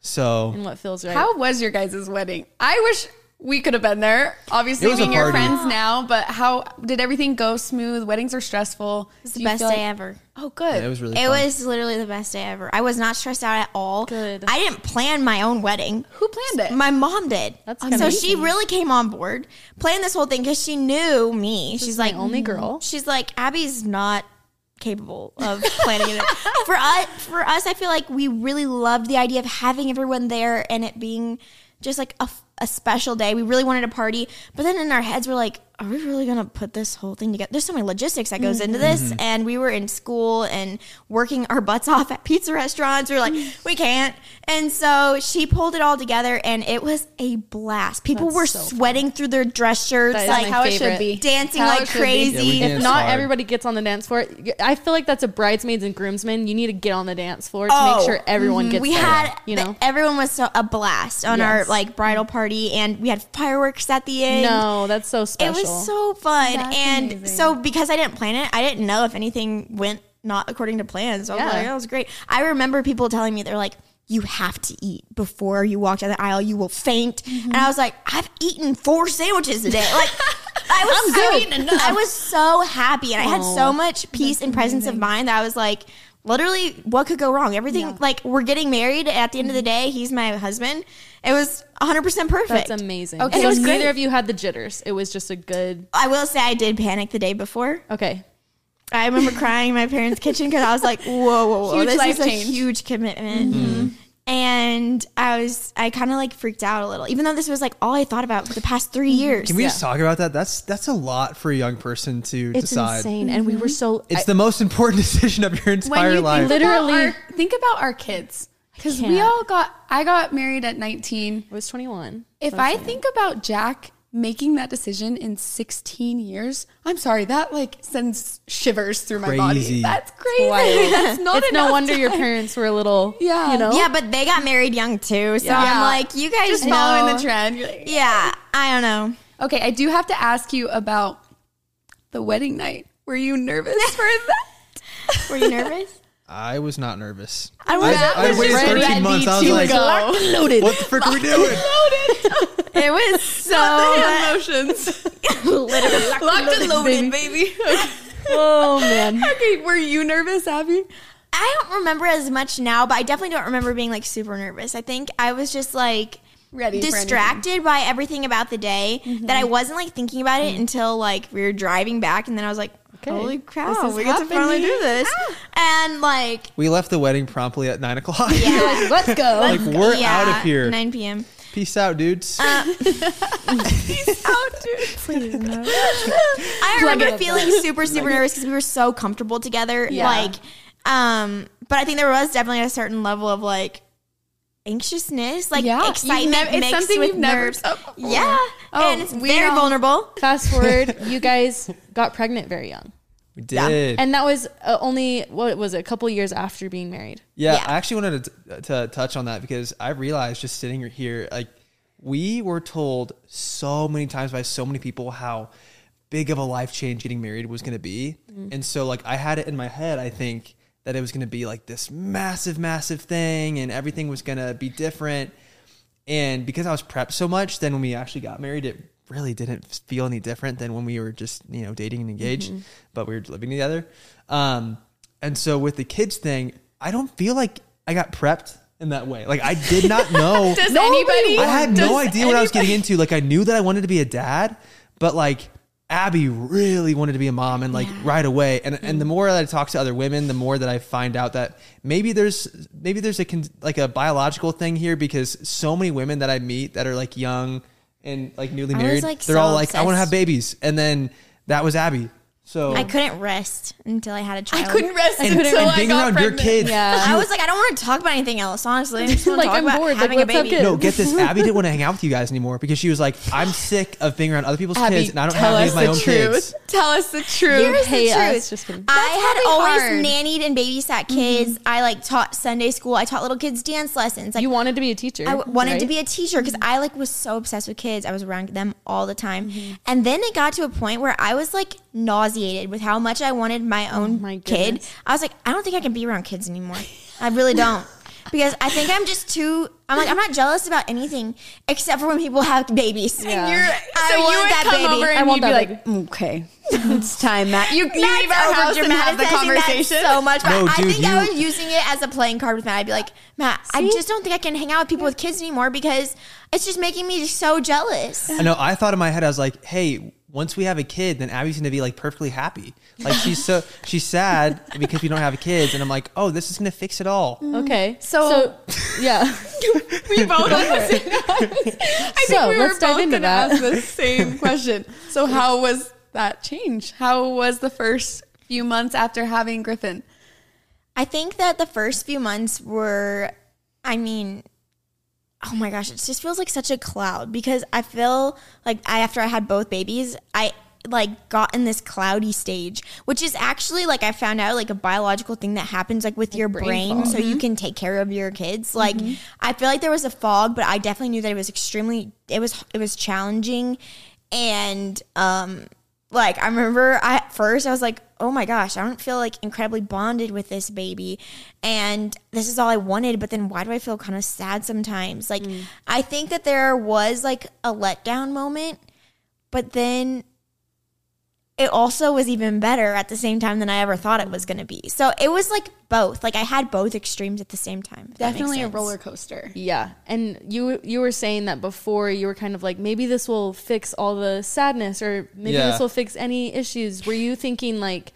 Speaker 4: So
Speaker 2: and what feels right.
Speaker 3: How was your guys' wedding? I wish we could have been there. Obviously,
Speaker 4: It was a
Speaker 3: being your
Speaker 4: party.
Speaker 3: friends now, but how did everything go smooth? Weddings are stressful.
Speaker 1: It's the best day
Speaker 3: like-
Speaker 1: ever.
Speaker 3: Oh, good.
Speaker 4: yeah, it was really.
Speaker 1: It
Speaker 4: fun.
Speaker 1: was literally the best day ever. I was not stressed out at all.
Speaker 2: Good.
Speaker 1: I didn't plan my own wedding.
Speaker 3: Who planned it?
Speaker 1: My mom did.
Speaker 2: That's
Speaker 1: so
Speaker 2: kinda
Speaker 1: she really came on board, planned this whole thing because she knew me.
Speaker 2: This
Speaker 1: she's like
Speaker 2: only mm, girl.
Speaker 1: She's like Abby's not capable of planning it. for us, for us, I feel like we really loved the idea of having everyone there and it being just like a, a special day. We really wanted a party, but then in our heads, we're like, are we really gonna put this whole thing together? There's so many logistics that goes into mm-hmm. this, mm-hmm. and we were in school and working our butts off at pizza restaurants. We were like, mm. we can't, and so she pulled it all together, and it was a blast. People
Speaker 2: That's
Speaker 1: were
Speaker 2: so fun.
Speaker 1: through their dress shirts,
Speaker 2: That is
Speaker 1: like
Speaker 2: my
Speaker 3: how it should be.
Speaker 1: dancing
Speaker 3: How
Speaker 1: like
Speaker 3: it should be.
Speaker 1: crazy.
Speaker 4: Yeah,
Speaker 2: if not
Speaker 4: hard.
Speaker 2: everybody gets on the dance floor, I feel like that's a bridesmaids and groomsmen. You need to get on the dance floor to
Speaker 1: Oh,
Speaker 2: make sure oh, everyone mm-hmm. gets
Speaker 1: we
Speaker 2: there,
Speaker 1: had
Speaker 2: you know.
Speaker 1: everyone was so a blast on our like bridal party and we had fireworks at the end
Speaker 2: no, that's so
Speaker 1: it
Speaker 2: special.
Speaker 1: Was so fun
Speaker 3: That's
Speaker 1: and
Speaker 3: amazing.
Speaker 1: so because i didn't plan it i didn't know if anything went not according to plan so i was
Speaker 2: Yeah.
Speaker 1: like that was great i remember people telling me they're like you have to eat before you walk down the aisle you will faint and i was like i've eaten four sandwiches today like I was so, I was so happy and I had
Speaker 2: Oh,
Speaker 1: so much peace and presence of mind that I was like, literally, what could go wrong? Everything,
Speaker 3: Yeah.
Speaker 1: like, we're getting married. At the end of the day, he's my husband. It was 100% perfect.
Speaker 2: That's amazing.
Speaker 3: Okay,
Speaker 2: Okay, so neither
Speaker 1: great.
Speaker 2: of you had the jitters. It was just a good.
Speaker 1: I will say I did panic the day before.
Speaker 2: Okay,
Speaker 1: I remember crying in my parents' kitchen because I was like, whoa, whoa, whoa.
Speaker 3: Huge
Speaker 1: this
Speaker 3: life
Speaker 1: is a huge commitment. Mm-hmm. And I was, I kind of like freaked out a little, even though this was like all I thought about for the past three mm-hmm. years.
Speaker 4: Can we
Speaker 2: Yeah.
Speaker 4: just talk about that? That's that's a lot for a young person to
Speaker 2: it's
Speaker 4: decide.
Speaker 2: insane, and we were mm-hmm. so.
Speaker 4: It's
Speaker 2: I-
Speaker 4: the most important decision of your entire
Speaker 3: you
Speaker 4: life.
Speaker 3: Think about
Speaker 2: Literally-
Speaker 3: our, think about our kids. Because we all got, I got married at 19.
Speaker 2: I was twenty one.
Speaker 3: If I think about Jack making that decision in 16 years, I'm sorry, that like sends shivers through my body. That's crazy. That's not
Speaker 2: it's no
Speaker 3: enough
Speaker 2: wonder your parents were a little.
Speaker 3: Yeah.
Speaker 2: you know.
Speaker 1: yeah, but they got married young too. So I'm like, you guys
Speaker 3: Just
Speaker 1: know.
Speaker 3: following the trend. You're like,
Speaker 1: Yeah, I don't know.
Speaker 3: Okay, I do have to ask you about the wedding night. Were you nervous for that?
Speaker 1: Were you nervous?
Speaker 4: I was not nervous.
Speaker 1: I was-
Speaker 4: I, I
Speaker 1: was
Speaker 4: waited
Speaker 1: ready
Speaker 4: 13 months. I was like,
Speaker 2: go. Locked and loaded.
Speaker 4: what the frick are we doing?
Speaker 1: It was so
Speaker 3: emotions.
Speaker 1: literally
Speaker 3: Locked and loaded, baby.
Speaker 2: Oh man.
Speaker 3: okay, were you nervous, Abby?
Speaker 1: I don't remember as much now, but I definitely don't remember being like super nervous. I think I was just like
Speaker 3: ready. for
Speaker 1: distracted by everything about the day mm-hmm. that I wasn't like thinking about it mm-hmm. until like we were driving back, and then I was like, "Holy crap
Speaker 3: this is
Speaker 1: we get to finally do
Speaker 3: happening.
Speaker 1: this!" Ah. And like,
Speaker 4: We left the wedding promptly at nine o'clock.
Speaker 3: You're like, let's go.
Speaker 4: like we're
Speaker 1: yeah,
Speaker 4: out of here.
Speaker 1: 9 p.m.
Speaker 4: Peace out, dudes. Uh, Peace out, dudes. Please, no.
Speaker 1: I remember feeling super, super nervous because we were so comfortable together.
Speaker 3: Yeah.
Speaker 1: Like, um, but I think there was definitely a certain level of like anxiousness, like
Speaker 3: Yeah.
Speaker 1: Excitement
Speaker 3: never- it's
Speaker 1: mixed
Speaker 3: something
Speaker 1: with
Speaker 3: you've never
Speaker 1: nerves.
Speaker 3: felt before.
Speaker 1: Yeah,
Speaker 3: Oh,
Speaker 1: and it's very
Speaker 3: all-
Speaker 1: vulnerable.
Speaker 2: Fast forward, you guys got pregnant very young.
Speaker 4: we did.
Speaker 2: And that was uh, only, what was it, a couple years after being married.
Speaker 4: Yeah,
Speaker 1: Yeah.
Speaker 4: I actually wanted to, to touch on that because I realized just sitting here, like, we were told so many times by so many people how big of a life change getting married was going to be. And so, like, I had it in my head, I think, that it was going to be like this massive, massive thing and everything was going to be different. And because I was prepped so much, then when we actually got married, it really didn't feel any different than when we were just, you know, dating and engaged, but we were living together. Um, and so with the kids thing, I don't feel like I got prepped in that way. Like I did not know.
Speaker 3: Does anybody?
Speaker 4: I had no idea what I was getting into. Like I knew that I wanted to be a dad, but like Abby really wanted to be a mom and like right away. And and the more that I talk to other women, the more that I find out that maybe there's maybe there's a like a biological thing here because so many women that I meet that are like young and like newly married,
Speaker 1: like,
Speaker 4: they're
Speaker 1: so
Speaker 4: all like I want to have babies. And then that was Abby. So
Speaker 1: I couldn't rest until I had a child.
Speaker 3: I couldn't rest
Speaker 4: and,
Speaker 3: until
Speaker 4: and
Speaker 3: I
Speaker 4: being
Speaker 3: got
Speaker 4: around
Speaker 3: pregnant.
Speaker 4: your kids.
Speaker 2: Yeah.
Speaker 1: I was like, I don't want to talk about anything else. Honestly, I just want
Speaker 2: Like,
Speaker 1: to talk
Speaker 2: I'm
Speaker 1: about
Speaker 2: bored. Like,
Speaker 1: having a baby.
Speaker 4: No, get this. Abby didn't want to hang out with you guys anymore because she was like, I'm sick of being around other people's
Speaker 3: Abby,
Speaker 4: kids and I don't
Speaker 3: tell
Speaker 4: have any
Speaker 3: us
Speaker 4: of my
Speaker 3: the
Speaker 4: own
Speaker 3: truth.
Speaker 4: kids.
Speaker 3: Tell us the truth.
Speaker 1: Here's
Speaker 2: Hate
Speaker 1: the truth.
Speaker 2: us. Just kidding.
Speaker 1: I had always
Speaker 3: hard.
Speaker 1: nannied and babysat mm-hmm. kids. I like taught Sunday school. I taught little kids dance lessons. Like
Speaker 2: You wanted to be a teacher.
Speaker 1: I w- wanted to be a teacher because mm-hmm. I like was so obsessed with kids. I was around them all the time, mm-hmm. and then it got to a point where I was like nauseated with how much I wanted my own
Speaker 2: my
Speaker 1: kid. I was like, I don't think I can be around kids anymore. I really don't. Because I think I'm just too. I'm like I'm not jealous about anything except for when people have babies.
Speaker 2: Yeah.
Speaker 3: You're,
Speaker 1: I
Speaker 3: so
Speaker 1: want
Speaker 3: you would
Speaker 1: that
Speaker 3: come
Speaker 1: baby.
Speaker 3: over and
Speaker 2: I want
Speaker 3: you'd be
Speaker 2: that
Speaker 3: like, "Mm, okay, it's time, Matt. You, you
Speaker 1: That's
Speaker 3: leave our house and have the conversation.
Speaker 1: so much. But
Speaker 4: No,
Speaker 1: I
Speaker 4: dude,
Speaker 1: think I was using it as a playing card with Matt. I'd be like, Matt, I just don't think I can hang out with people with kids anymore because it's just making me so jealous.
Speaker 4: I know. I thought in my head, I was like, hey, once we have a kid, then Abby's going to be like perfectly happy. Like she's so, she's sad because we don't have kids. And I'm like, oh, this is going to fix it all. Mm-hmm.
Speaker 2: Okay.
Speaker 3: So-
Speaker 2: yeah.
Speaker 3: we both understood. I
Speaker 2: So,
Speaker 3: think we
Speaker 2: let's
Speaker 3: were
Speaker 2: dive
Speaker 3: both
Speaker 2: into
Speaker 3: gonna
Speaker 2: that.
Speaker 3: ask the same question. So how was that change? How was the first few months after having Griffin?
Speaker 1: I think that the first few months were, I mean, oh my gosh, it just feels like such a cloud because I feel like I, after I had both babies, I like got in this cloudy stage, which is actually like I found out like a biological thing that happens like with your brain, so you can take care of your kids. Like I feel like there was a fog, but I definitely knew that it was extremely it was it was challenging and um like I remember I, at first I was like, "Oh my gosh, I don't feel like incredibly bonded with this baby." And this is all I wanted, but then why do I feel kind of sad sometimes? Like mm. I think that there was like a letdown moment, but then it also was even better at the same time than I ever thought it was going to be. So it was like both. Like I had both extremes at the same time. if that makes
Speaker 3: Definitely a roller coaster.
Speaker 2: Yeah, and you you were saying that before. You were kind of like maybe this will fix all the sadness, or maybe
Speaker 4: Yeah.
Speaker 2: this will fix any issues. Were you thinking like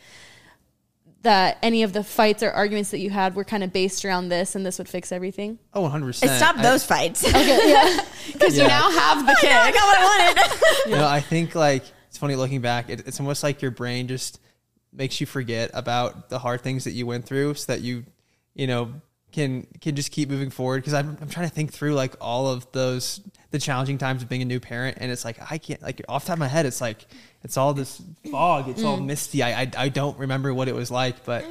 Speaker 2: that any of the fights or arguments that you had were kind of based around this, and this would fix everything?
Speaker 4: Oh, 100%.
Speaker 1: It stopped
Speaker 4: I-
Speaker 1: those fights.
Speaker 3: Because
Speaker 4: Yeah.
Speaker 3: you now have the kid.
Speaker 1: I got what I wanted.
Speaker 4: you know, I think like it's funny looking back. It, it's almost like your brain just makes you forget about the hard things that you went through, so that you, you know, can can just keep moving forward. Because I'm I'm trying to think through like all of those the challenging times of being a new parent, and it's like I can't like off the top of my head, it's like it's all this fog, it's all misty. I, I I don't remember what it was like, but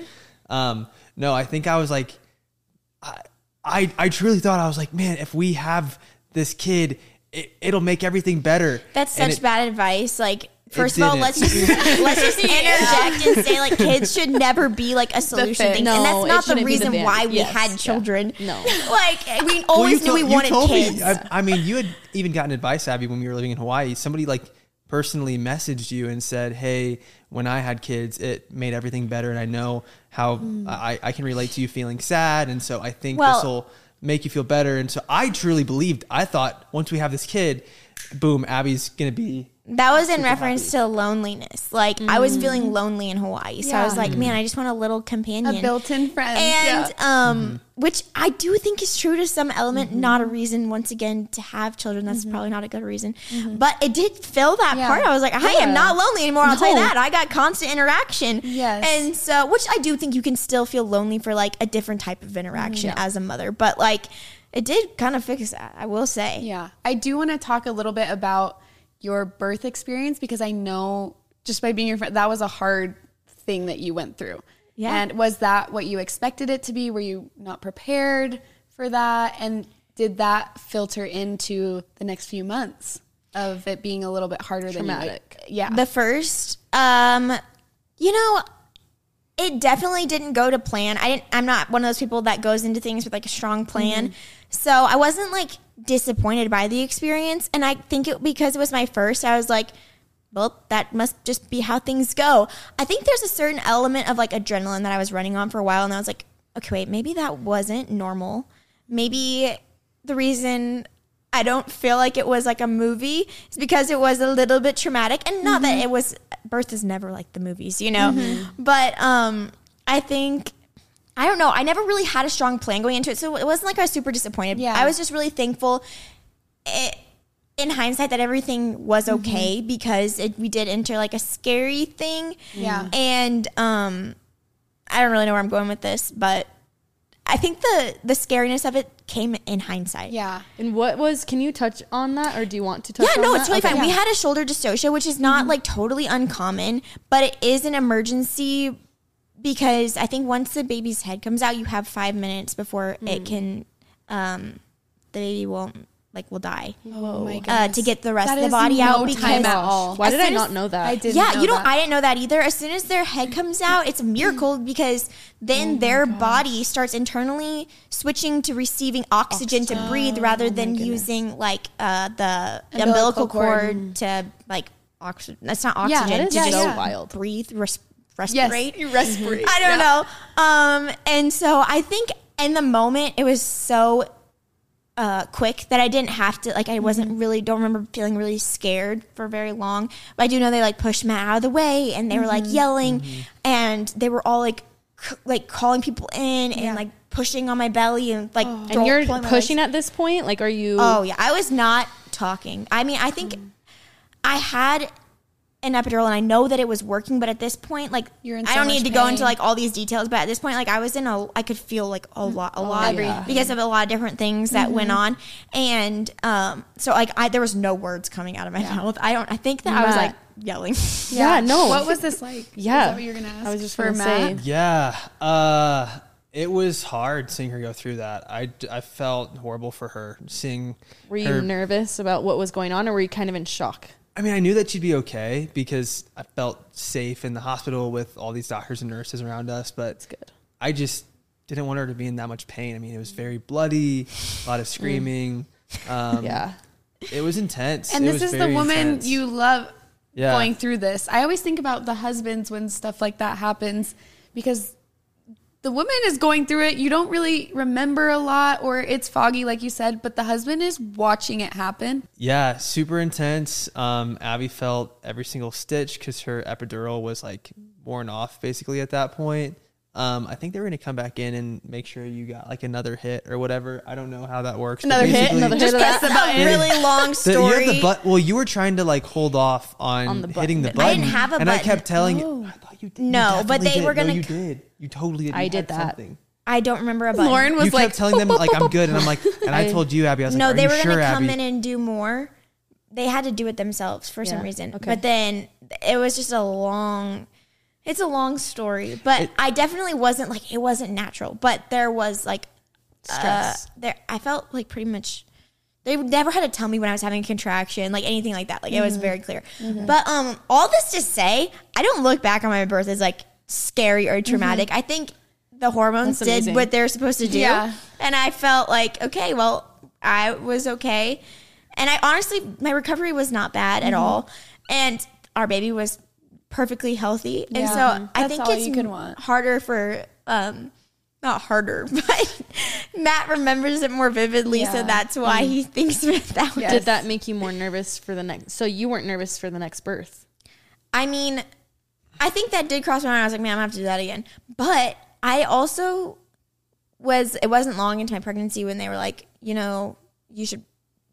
Speaker 4: um no, I think I was like I, I I truly thought I was like, man, if we have this kid, it, it'll make everything better.
Speaker 1: That's
Speaker 4: And
Speaker 1: such
Speaker 4: it-
Speaker 1: bad advice. Like, first of all, let's just let's just interject and say like kids should never be like a solution
Speaker 3: fix.
Speaker 1: thing,
Speaker 2: No,
Speaker 1: and that's not the
Speaker 2: shouldn't the
Speaker 1: reason why we
Speaker 2: yes,
Speaker 1: had
Speaker 2: yeah.
Speaker 1: children.
Speaker 2: No.
Speaker 1: like we always
Speaker 4: you
Speaker 1: knew we
Speaker 4: told- you
Speaker 1: wanted
Speaker 4: told me-
Speaker 1: kids.
Speaker 4: I, I mean, you had even gotten advice, Abby, when we were living in Hawaii. Somebody like personally messaged you and said, "Hey, when I had kids, it made everything better, and I know how hmm. I, I can relate to you feeling sad, and so I think
Speaker 1: Well-
Speaker 4: this will make you feel better. And so I truly believed. I thought once we have this kid, boom, Abby's gonna be
Speaker 1: That was in reference to loneliness. Like I was feeling mm. lonely in Hawaii, so I was like, man, I just want a little companion.
Speaker 3: A built-in friend.
Speaker 1: and
Speaker 3: yeah.
Speaker 1: um, mm-hmm. which I do think is true to some element. Mm-hmm. Not a reason, once again, to have children. That's mm-hmm. probably not a good reason. But it did fill that
Speaker 3: Yeah.
Speaker 1: part. I was like, I am not lonely anymore. I'll tell you that. I got constant interaction.
Speaker 3: Yes.
Speaker 1: and so which I do think you can still feel lonely for like a different type of interaction as a mother. But like, it did kind of fix that. I will say.
Speaker 3: Yeah. I do want to talk a little bit about your birth experience because I know just by being your friend, that was a hard thing that you went through.
Speaker 1: Yeah.
Speaker 3: And was that what you expected it to be? Were you not prepared for that? And did that filter into the next few months of it being a little bit harder
Speaker 2: Traumatic.
Speaker 3: than you? Yeah.
Speaker 1: The first, um, you know, it definitely didn't go to plan. I didn't. I'm not one of those people that goes into things with like a strong plan. So I wasn't like disappointed by the experience, and I think it because it was my first. I was like, well, that must just be how things go. I think there's a certain element of like adrenaline that I was running on for a while, and I was like, okay, wait, maybe that wasn't normal. Maybe the reason I don't feel like it was like a movie is because it was a little bit traumatic, and not that it was. Birth is never like the movies, you know. But um, I think I don't know. I never really had a strong plan going into it, so it wasn't like I was super disappointed.
Speaker 3: Yeah.
Speaker 1: I was just really thankful. It, in hindsight, that everything was
Speaker 3: Mm-hmm.
Speaker 1: okay because it, we did enter like a scary thing.
Speaker 3: Yeah.
Speaker 1: and um, I don't really know where I'm going with this, but I think the the scariness of it came in hindsight.
Speaker 3: yeah.
Speaker 2: And what was? Can you touch on that, or do you want to touch?
Speaker 1: Yeah,
Speaker 2: on
Speaker 1: no,
Speaker 2: that?
Speaker 1: it's totally
Speaker 2: Okay.
Speaker 1: fine. We had a shoulder dystocia, which is not like totally uncommon, but it is an emergency because I think once the baby's head comes out, you have five minutes before it can, um, the baby won't like will die
Speaker 3: Oh my
Speaker 1: uh, to get the rest
Speaker 3: That
Speaker 1: of the body
Speaker 3: no
Speaker 1: out
Speaker 3: time
Speaker 1: because
Speaker 3: at all.
Speaker 2: Why did I not know that?
Speaker 3: I didn't
Speaker 1: yeah,
Speaker 3: know
Speaker 1: you know,
Speaker 3: that.
Speaker 1: I didn't know that either. As soon as their head comes out, it's a miracle because then their body starts internally switching to receiving oxygen to breathe rather than using like uh, the umbilical,
Speaker 3: Umbilical
Speaker 1: cord,
Speaker 3: cord.
Speaker 1: to like oxygen. That's not
Speaker 3: Yeah,
Speaker 1: oxygen.
Speaker 3: that
Speaker 1: to
Speaker 3: is
Speaker 1: just
Speaker 3: so
Speaker 2: wild.
Speaker 1: breathe, res-
Speaker 3: Yes.
Speaker 1: respirate.
Speaker 3: You respirate.
Speaker 1: I don't know. Um, and so I think in the moment it was so uh, quick that I didn't have to like I wasn't really don't remember feeling really scared for very long. But I do know they like pushed Matt out of the way and they were like yelling and they were all like c- like calling people in and like pushing on my belly and like
Speaker 2: And you're pushing at this point. Like, are you?
Speaker 1: Oh yeah, I was not talking. I mean, I think I had an epidural and I know that it was working, but at this point, like
Speaker 3: You're in
Speaker 1: I don't
Speaker 3: much
Speaker 1: need to go
Speaker 3: pain.
Speaker 1: into like all these details, but at this point, like I was in a, I could feel like a lot, a lot
Speaker 2: yeah.
Speaker 1: because of a lot of different things that went on, and um, so like I there was no words coming out of my mouth. I don't. I think that I was
Speaker 2: Matt.
Speaker 1: like yelling.
Speaker 2: Yeah, no.
Speaker 3: What was this like?
Speaker 2: Yeah.
Speaker 3: Is that what you're gonna ask?
Speaker 2: I was just
Speaker 3: for
Speaker 2: gonna
Speaker 3: Matt.
Speaker 2: say.
Speaker 4: Yeah, uh, it was hard seeing her go through that. I, I felt horrible for her seeing.
Speaker 2: Were you
Speaker 4: her,
Speaker 2: nervous about what was going on, or were you kind of in shock?
Speaker 4: I mean, I knew that she'd be okay because I felt safe in the hospital with all these doctors and nurses around us. But
Speaker 2: good.
Speaker 4: I just didn't want her to be in that much pain. I mean, it was very bloody, a lot of screaming. Um,
Speaker 2: Yeah.
Speaker 4: it was intense.
Speaker 3: And
Speaker 4: It
Speaker 3: this is the woman
Speaker 4: intense.
Speaker 3: you love
Speaker 4: Yeah.
Speaker 3: going through this. I always think about the husbands when stuff like that happens because the woman is going through it. You don't really remember a lot or it's foggy, like you said, but the husband is watching it happen.
Speaker 4: Yeah, super intense. Um, Abby felt every single stitch because her epidural was like worn off basically at that point. Um, I think they were going to come back in and make sure you got like another hit or whatever. I don't know how that works.
Speaker 2: Another hit,
Speaker 4: basically-
Speaker 2: another hit
Speaker 1: Just
Speaker 2: of
Speaker 1: press the button. really long
Speaker 4: The- you have the but- well, you were trying to like hold off on,
Speaker 2: On the
Speaker 4: hitting the
Speaker 2: button.
Speaker 4: button.
Speaker 1: I didn't have a
Speaker 4: and I kept telling you. I thought you did. You
Speaker 1: No, but they
Speaker 4: did.
Speaker 1: were gonna
Speaker 4: you did. You totally did.
Speaker 2: I did that.
Speaker 4: something.
Speaker 1: I don't remember a button.
Speaker 3: Lauren was
Speaker 4: You
Speaker 3: like,
Speaker 4: kept telling them like I'm good, and I'm like, and I,
Speaker 2: I-
Speaker 4: told you, Abby, I was
Speaker 1: no,
Speaker 4: like, Are
Speaker 1: they were
Speaker 4: sure,
Speaker 1: going to come
Speaker 4: Abby?
Speaker 1: in and do more. They had to do it themselves for some reason.
Speaker 2: okay.
Speaker 1: But then it was just a long it's a long story. But I definitely wasn't like it wasn't natural, but there was like uh,
Speaker 2: Stress.
Speaker 1: there I felt like pretty much they never had to tell me when I was having a contraction, like anything like that. Like it
Speaker 2: Mm-hmm.
Speaker 1: was very clear. But um all this to say, I don't look back on my birth as like scary or traumatic. I think the hormones
Speaker 2: Mm-hmm. That's
Speaker 1: did
Speaker 2: amazing.
Speaker 1: what they're supposed to do.
Speaker 3: Yeah.
Speaker 1: And I felt like, okay, well, I was okay. And I honestly, my recovery was not bad
Speaker 3: Mm-hmm.
Speaker 1: at all. And our baby was perfectly healthy. And
Speaker 3: Yeah.
Speaker 1: so I think it's
Speaker 3: you could want.
Speaker 1: harder for um, not harder, but Matt remembers it more vividly, so that's why he thinks that way.
Speaker 3: Yes.
Speaker 2: Did that make you more nervous for the next? So you weren't nervous for the next birth.
Speaker 1: I mean, I think that did cross my mind. I was like, man, I'm gonna have to do that again. But I also was. It wasn't long into my pregnancy when they were like, you know, you should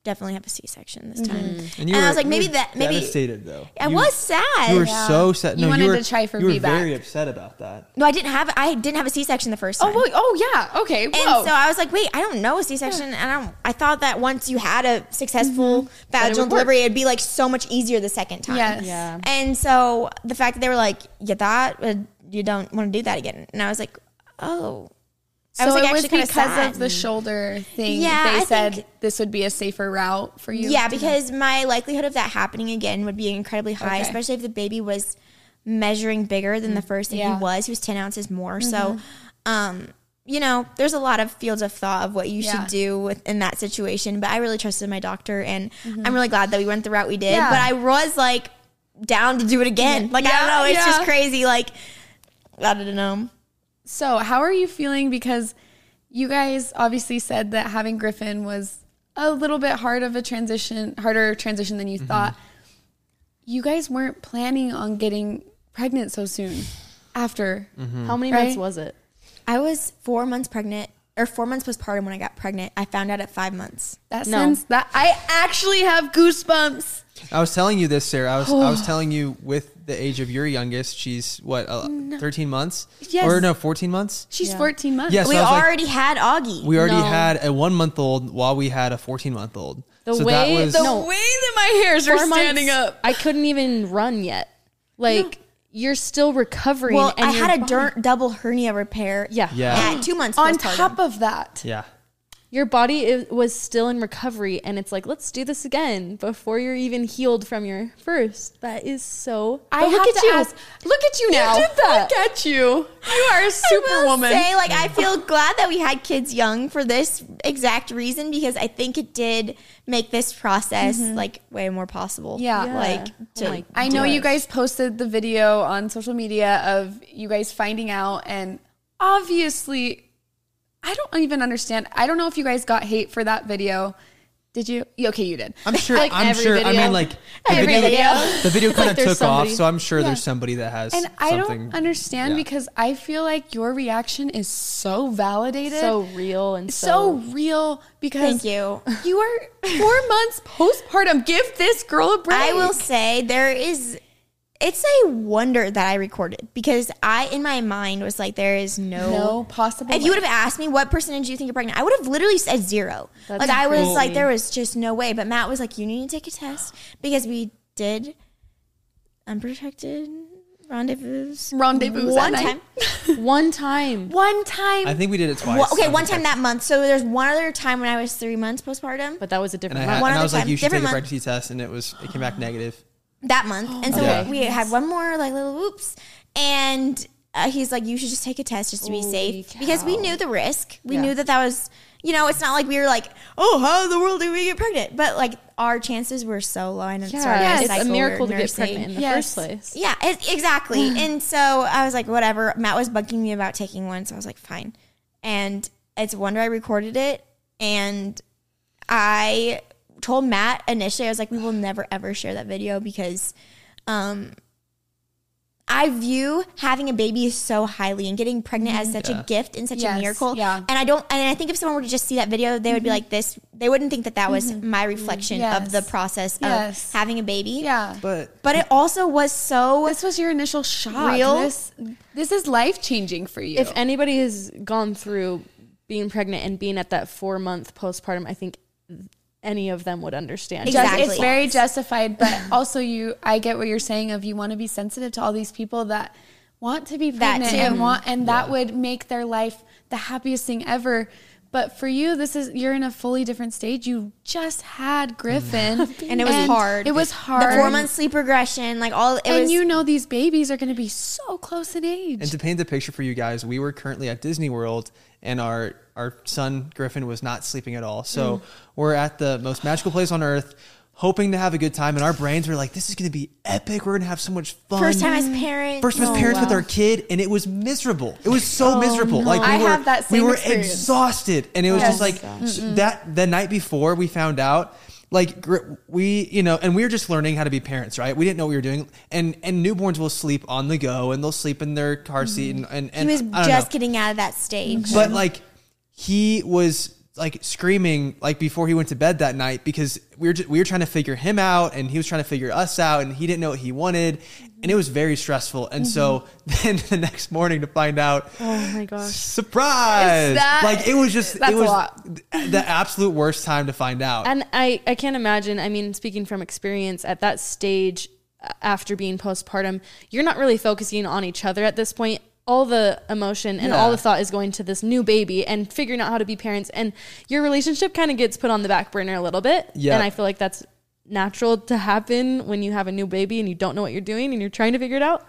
Speaker 1: definitely have a C-section this time.
Speaker 2: Mm-hmm.
Speaker 1: And,
Speaker 4: you
Speaker 1: I
Speaker 4: were-
Speaker 1: was like, maybe that, maybe
Speaker 4: devastated though.
Speaker 1: I
Speaker 4: You-
Speaker 1: was sad.
Speaker 4: You were
Speaker 3: Yeah.
Speaker 4: so sad.
Speaker 3: You
Speaker 4: No,
Speaker 3: wanted
Speaker 4: were,
Speaker 3: to try for
Speaker 4: You were
Speaker 3: VBAC.
Speaker 4: very upset about that.
Speaker 1: no, I didn't have. I didn't have a C-section the first time.
Speaker 3: Oh, well, oh yeah. Okay.
Speaker 1: And so I was like, wait, I don't know a C-section, and I don't. I thought that once you had a successful
Speaker 2: That it
Speaker 1: vaginal
Speaker 2: would
Speaker 1: delivery, it'd be like so much easier the second time.
Speaker 3: Yes.
Speaker 2: Yeah.
Speaker 1: And so the fact that they were like, you thought uh, you don't want to do that again, and I was like, oh.
Speaker 3: So
Speaker 1: I was like
Speaker 3: it was
Speaker 1: actually
Speaker 3: because
Speaker 1: of
Speaker 3: the shoulder thing.
Speaker 1: Yeah,
Speaker 3: They
Speaker 1: I
Speaker 3: said
Speaker 1: think-
Speaker 3: this would be a safer route for you.
Speaker 1: yeah, because my likelihood of that happening again would be incredibly high,
Speaker 3: Okay.
Speaker 1: especially if the baby was measuring bigger than the mm, first that
Speaker 3: Yeah.
Speaker 1: he was. He was ten ounces more. So, mm-hmm. um, you know, there's a lot of fields of thought of what you
Speaker 3: Yeah.
Speaker 1: should do with, in that situation. But I really trusted my doctor, and mm-hmm. I'm really glad that we went the route we did.
Speaker 3: Yeah.
Speaker 1: But I was like down to do it again. Like I don't know, it's just crazy. Like I don't know.
Speaker 3: So, how are you feeling? Because you guys obviously said that having Griffin was a little bit hard of a transition, harder transition than you mm-hmm. thought. You guys weren't planning on getting pregnant so soon after. Mm-hmm.
Speaker 2: How many
Speaker 3: Right?
Speaker 2: months was it?
Speaker 1: I was four months pregnant or four months postpartum when I got pregnant. I found out at five months.
Speaker 3: That
Speaker 2: No.
Speaker 3: sense that I actually have goosebumps.
Speaker 4: I was telling you this, Sarah. I was I was telling you with the age of your youngest, she's what, uh, thirteen months?
Speaker 3: Yes.
Speaker 4: Or no, fourteen months.
Speaker 3: She's
Speaker 2: Yeah.
Speaker 3: 14 months.
Speaker 4: Yes.
Speaker 1: we
Speaker 4: I was like-
Speaker 1: already had Augie.
Speaker 4: We already
Speaker 2: No.
Speaker 4: had a one month old while we had a fourteen month old.
Speaker 2: The
Speaker 4: so
Speaker 2: way-
Speaker 4: that was
Speaker 3: The
Speaker 2: No.
Speaker 3: way that my hairs are
Speaker 2: Four months,
Speaker 3: standing up.
Speaker 2: I couldn't even run yet. Like you're still recovering.
Speaker 1: well,
Speaker 2: and
Speaker 1: I had a dur- double hernia repair.
Speaker 2: Yeah.
Speaker 4: Yeah.
Speaker 1: At two months
Speaker 3: On
Speaker 1: postpartum.
Speaker 3: top of that,
Speaker 4: yeah.
Speaker 2: Your body i- was still in recovery, and it's like, let's do this again before you're even healed from your first. That is so.
Speaker 3: I
Speaker 2: look
Speaker 3: have
Speaker 2: at
Speaker 3: to
Speaker 2: you.
Speaker 3: ask. Look at you now.
Speaker 2: did that.
Speaker 3: Look at you. You are a
Speaker 1: I will
Speaker 3: superwoman.
Speaker 1: say, like, I feel glad that we had kids young for this exact reason because I think it did make this process mm-hmm. like way more possible.
Speaker 3: Yeah.
Speaker 2: Yeah.
Speaker 1: like
Speaker 2: Oh
Speaker 1: to
Speaker 2: my
Speaker 3: I know
Speaker 2: do
Speaker 3: you guys posted the video on social media of you guys finding out, and obviously, I don't even understand. I don't know if you guys got hate for that video. Did you? Okay, you did.
Speaker 4: I'm sure.
Speaker 2: Like
Speaker 4: I'm
Speaker 2: every
Speaker 4: sure. I mean, like the
Speaker 3: Every
Speaker 4: video,
Speaker 3: video.
Speaker 4: the video kind of took
Speaker 2: somebody-
Speaker 4: off. So I'm sure
Speaker 3: Yeah.
Speaker 4: there's somebody that has
Speaker 3: And I don't understand
Speaker 4: yeah.
Speaker 3: because I feel like your reaction is so validated,
Speaker 2: so real and
Speaker 3: so
Speaker 2: so.
Speaker 3: real. Because
Speaker 1: Thank you.
Speaker 3: you are four months postpartum. Give this girl a break.
Speaker 1: I will say there is it's a wonder that I recorded because I in my mind was like there is no
Speaker 3: no possible.
Speaker 1: If you would have asked me what percentage you think you're pregnant, I would have literally said zero.
Speaker 2: That's
Speaker 1: like I was like, there was just no way. But Matt was like, you need to take a test because we did unprotected rendezvous.
Speaker 3: Rendezvous
Speaker 1: one time.
Speaker 2: One time.
Speaker 1: One time.
Speaker 4: I think we did it twice.
Speaker 1: Well, okay, one time that month. So there's one other time when I was three months postpartum.
Speaker 2: But that was a
Speaker 4: And
Speaker 2: different
Speaker 4: I, had,
Speaker 1: One
Speaker 4: and I
Speaker 1: other
Speaker 4: was like, you should take
Speaker 1: different
Speaker 4: a
Speaker 1: month.
Speaker 4: pregnancy test, and it was it came back negative.
Speaker 1: That month. And so
Speaker 4: Okay.
Speaker 1: we had one more like little whoops. And uh, he's like, you should just take a test just to be
Speaker 2: Holy
Speaker 1: safe because we knew the risk. We
Speaker 2: Yeah.
Speaker 1: knew that that was, you know, it's not like we were like, oh, how in the world did we get pregnant? But like our chances were so low. And
Speaker 2: Yeah,
Speaker 1: started
Speaker 2: it's a miracle
Speaker 1: or
Speaker 2: to get pregnant in the
Speaker 3: Yes.
Speaker 2: first place.
Speaker 1: Yeah, it, exactly. and so I was like, whatever. Matt was bugging me about taking one, so I was like, fine. And it's a wonder I recorded it, and I told Matt initially, I was like, we will never ever share that video because, um. I view having a baby so highly and getting pregnant as mm-hmm. such
Speaker 4: Yeah.
Speaker 1: a gift and such
Speaker 3: Yes,
Speaker 1: a miracle.
Speaker 3: yeah.
Speaker 1: And I don't, and I think if someone were to just see that video, they would be mm-hmm. like, this, they wouldn't think that that was mm-hmm. my reflection
Speaker 3: Yes.
Speaker 1: of the process
Speaker 3: Yes.
Speaker 1: of having a baby.
Speaker 3: Yeah.
Speaker 4: But
Speaker 1: But it also was so
Speaker 3: This was your initial shock.
Speaker 1: Real?
Speaker 3: This this is life changing for you.
Speaker 2: If anybody has gone through being pregnant and being at that four month postpartum, I think any of them would understand.
Speaker 3: Just-
Speaker 1: Exactly.
Speaker 3: it's very justified, but also you I get what you're saying of you want to be sensitive to all these people that want to be
Speaker 1: That
Speaker 3: pregnant and want and that would make their life the happiest thing ever. But for you, this is you're in a fully different stage. You just had mm. Griffin,
Speaker 1: And it was hard.
Speaker 3: It was hard.
Speaker 1: the four month sleep regression, like all it
Speaker 3: and
Speaker 1: was.
Speaker 3: you know these babies are going to be so close in age.
Speaker 4: And to paint the picture for you guys, we were currently at Disney World, and our our son Griffin was not sleeping at all. So mm. we're at the most magical place on earth. hoping to have a good time, and our brains were like, "This is going to be epic. We're going to have so much fun."
Speaker 1: First time as parents.
Speaker 4: First time as oh, parents with our kid, and it was miserable. It was so oh, miserable. Like we
Speaker 3: I
Speaker 4: were,
Speaker 3: have that
Speaker 4: we were
Speaker 3: experience.
Speaker 4: exhausted, and it was just
Speaker 3: Yes.
Speaker 4: like s- that. The night before we found out, like we, you know, and we were just learning how to be parents, right? We didn't know what we were doing, and and newborns will sleep on the go, and they'll sleep in their car seat, mm-hmm. and and,
Speaker 1: and
Speaker 4: He was
Speaker 1: just
Speaker 4: know.
Speaker 1: getting out of that stage.
Speaker 4: But like he was like screaming like before he went to bed that night because we were just, we were trying to figure him out and he was trying to figure us out and he didn't know what he wanted. And it was very stressful. And so then the next morning to find out
Speaker 2: Oh my gosh.
Speaker 4: surprise!
Speaker 3: That-
Speaker 4: like it was just it was the absolute worst time to find out.
Speaker 2: And I, I can't imagine, I mean, speaking from experience, at that stage uh, after being postpartum, you're not really focusing on each other at this point. All the emotion and all the thought is going to this new baby and figuring out how to be parents. And your relationship kind of gets put on the back burner a little bit.
Speaker 4: Yeah.
Speaker 2: And I feel like that's natural to happen when you have a new baby and you don't know what you're doing and you're trying to figure it out.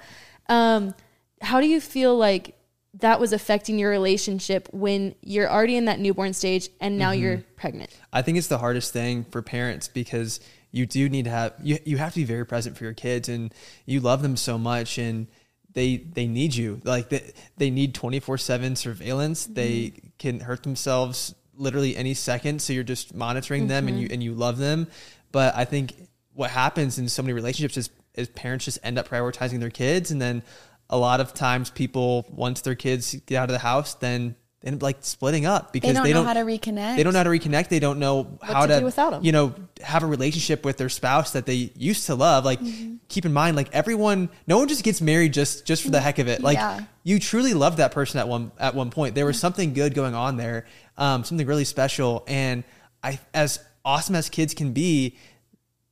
Speaker 2: Um, how do you feel like that was affecting your relationship when you're already in that newborn stage and now you're pregnant?
Speaker 4: I think it's the hardest thing for parents because you do need to have you, you have to be very present for your kids and you love them so much and they they need you. Like they, they need 24/7 surveillance. Mm-hmm. They can hurt themselves literally any second. So you're just monitoring them and mm-hmm. you and you love them. But I think what happens in so many relationships is is parents just end up prioritizing their kids. And then a lot of times people once their kids get out of the house then they end up like splitting up because they
Speaker 3: don't
Speaker 4: they
Speaker 3: know
Speaker 4: don't
Speaker 3: how to reconnect.
Speaker 4: they don't know how to reconnect. They don't know how
Speaker 2: to
Speaker 4: to,
Speaker 2: do without 'em.
Speaker 4: you know, have a relationship with their spouse that they used to love. Like,
Speaker 3: Mm-hmm.
Speaker 4: keep in mind, like everyone, no one just gets married just just for the heck of it. Like,
Speaker 3: Yeah.
Speaker 4: you truly loved that person at one at one point. There was something good going on there, um, something really special. And I, as awesome as kids can be,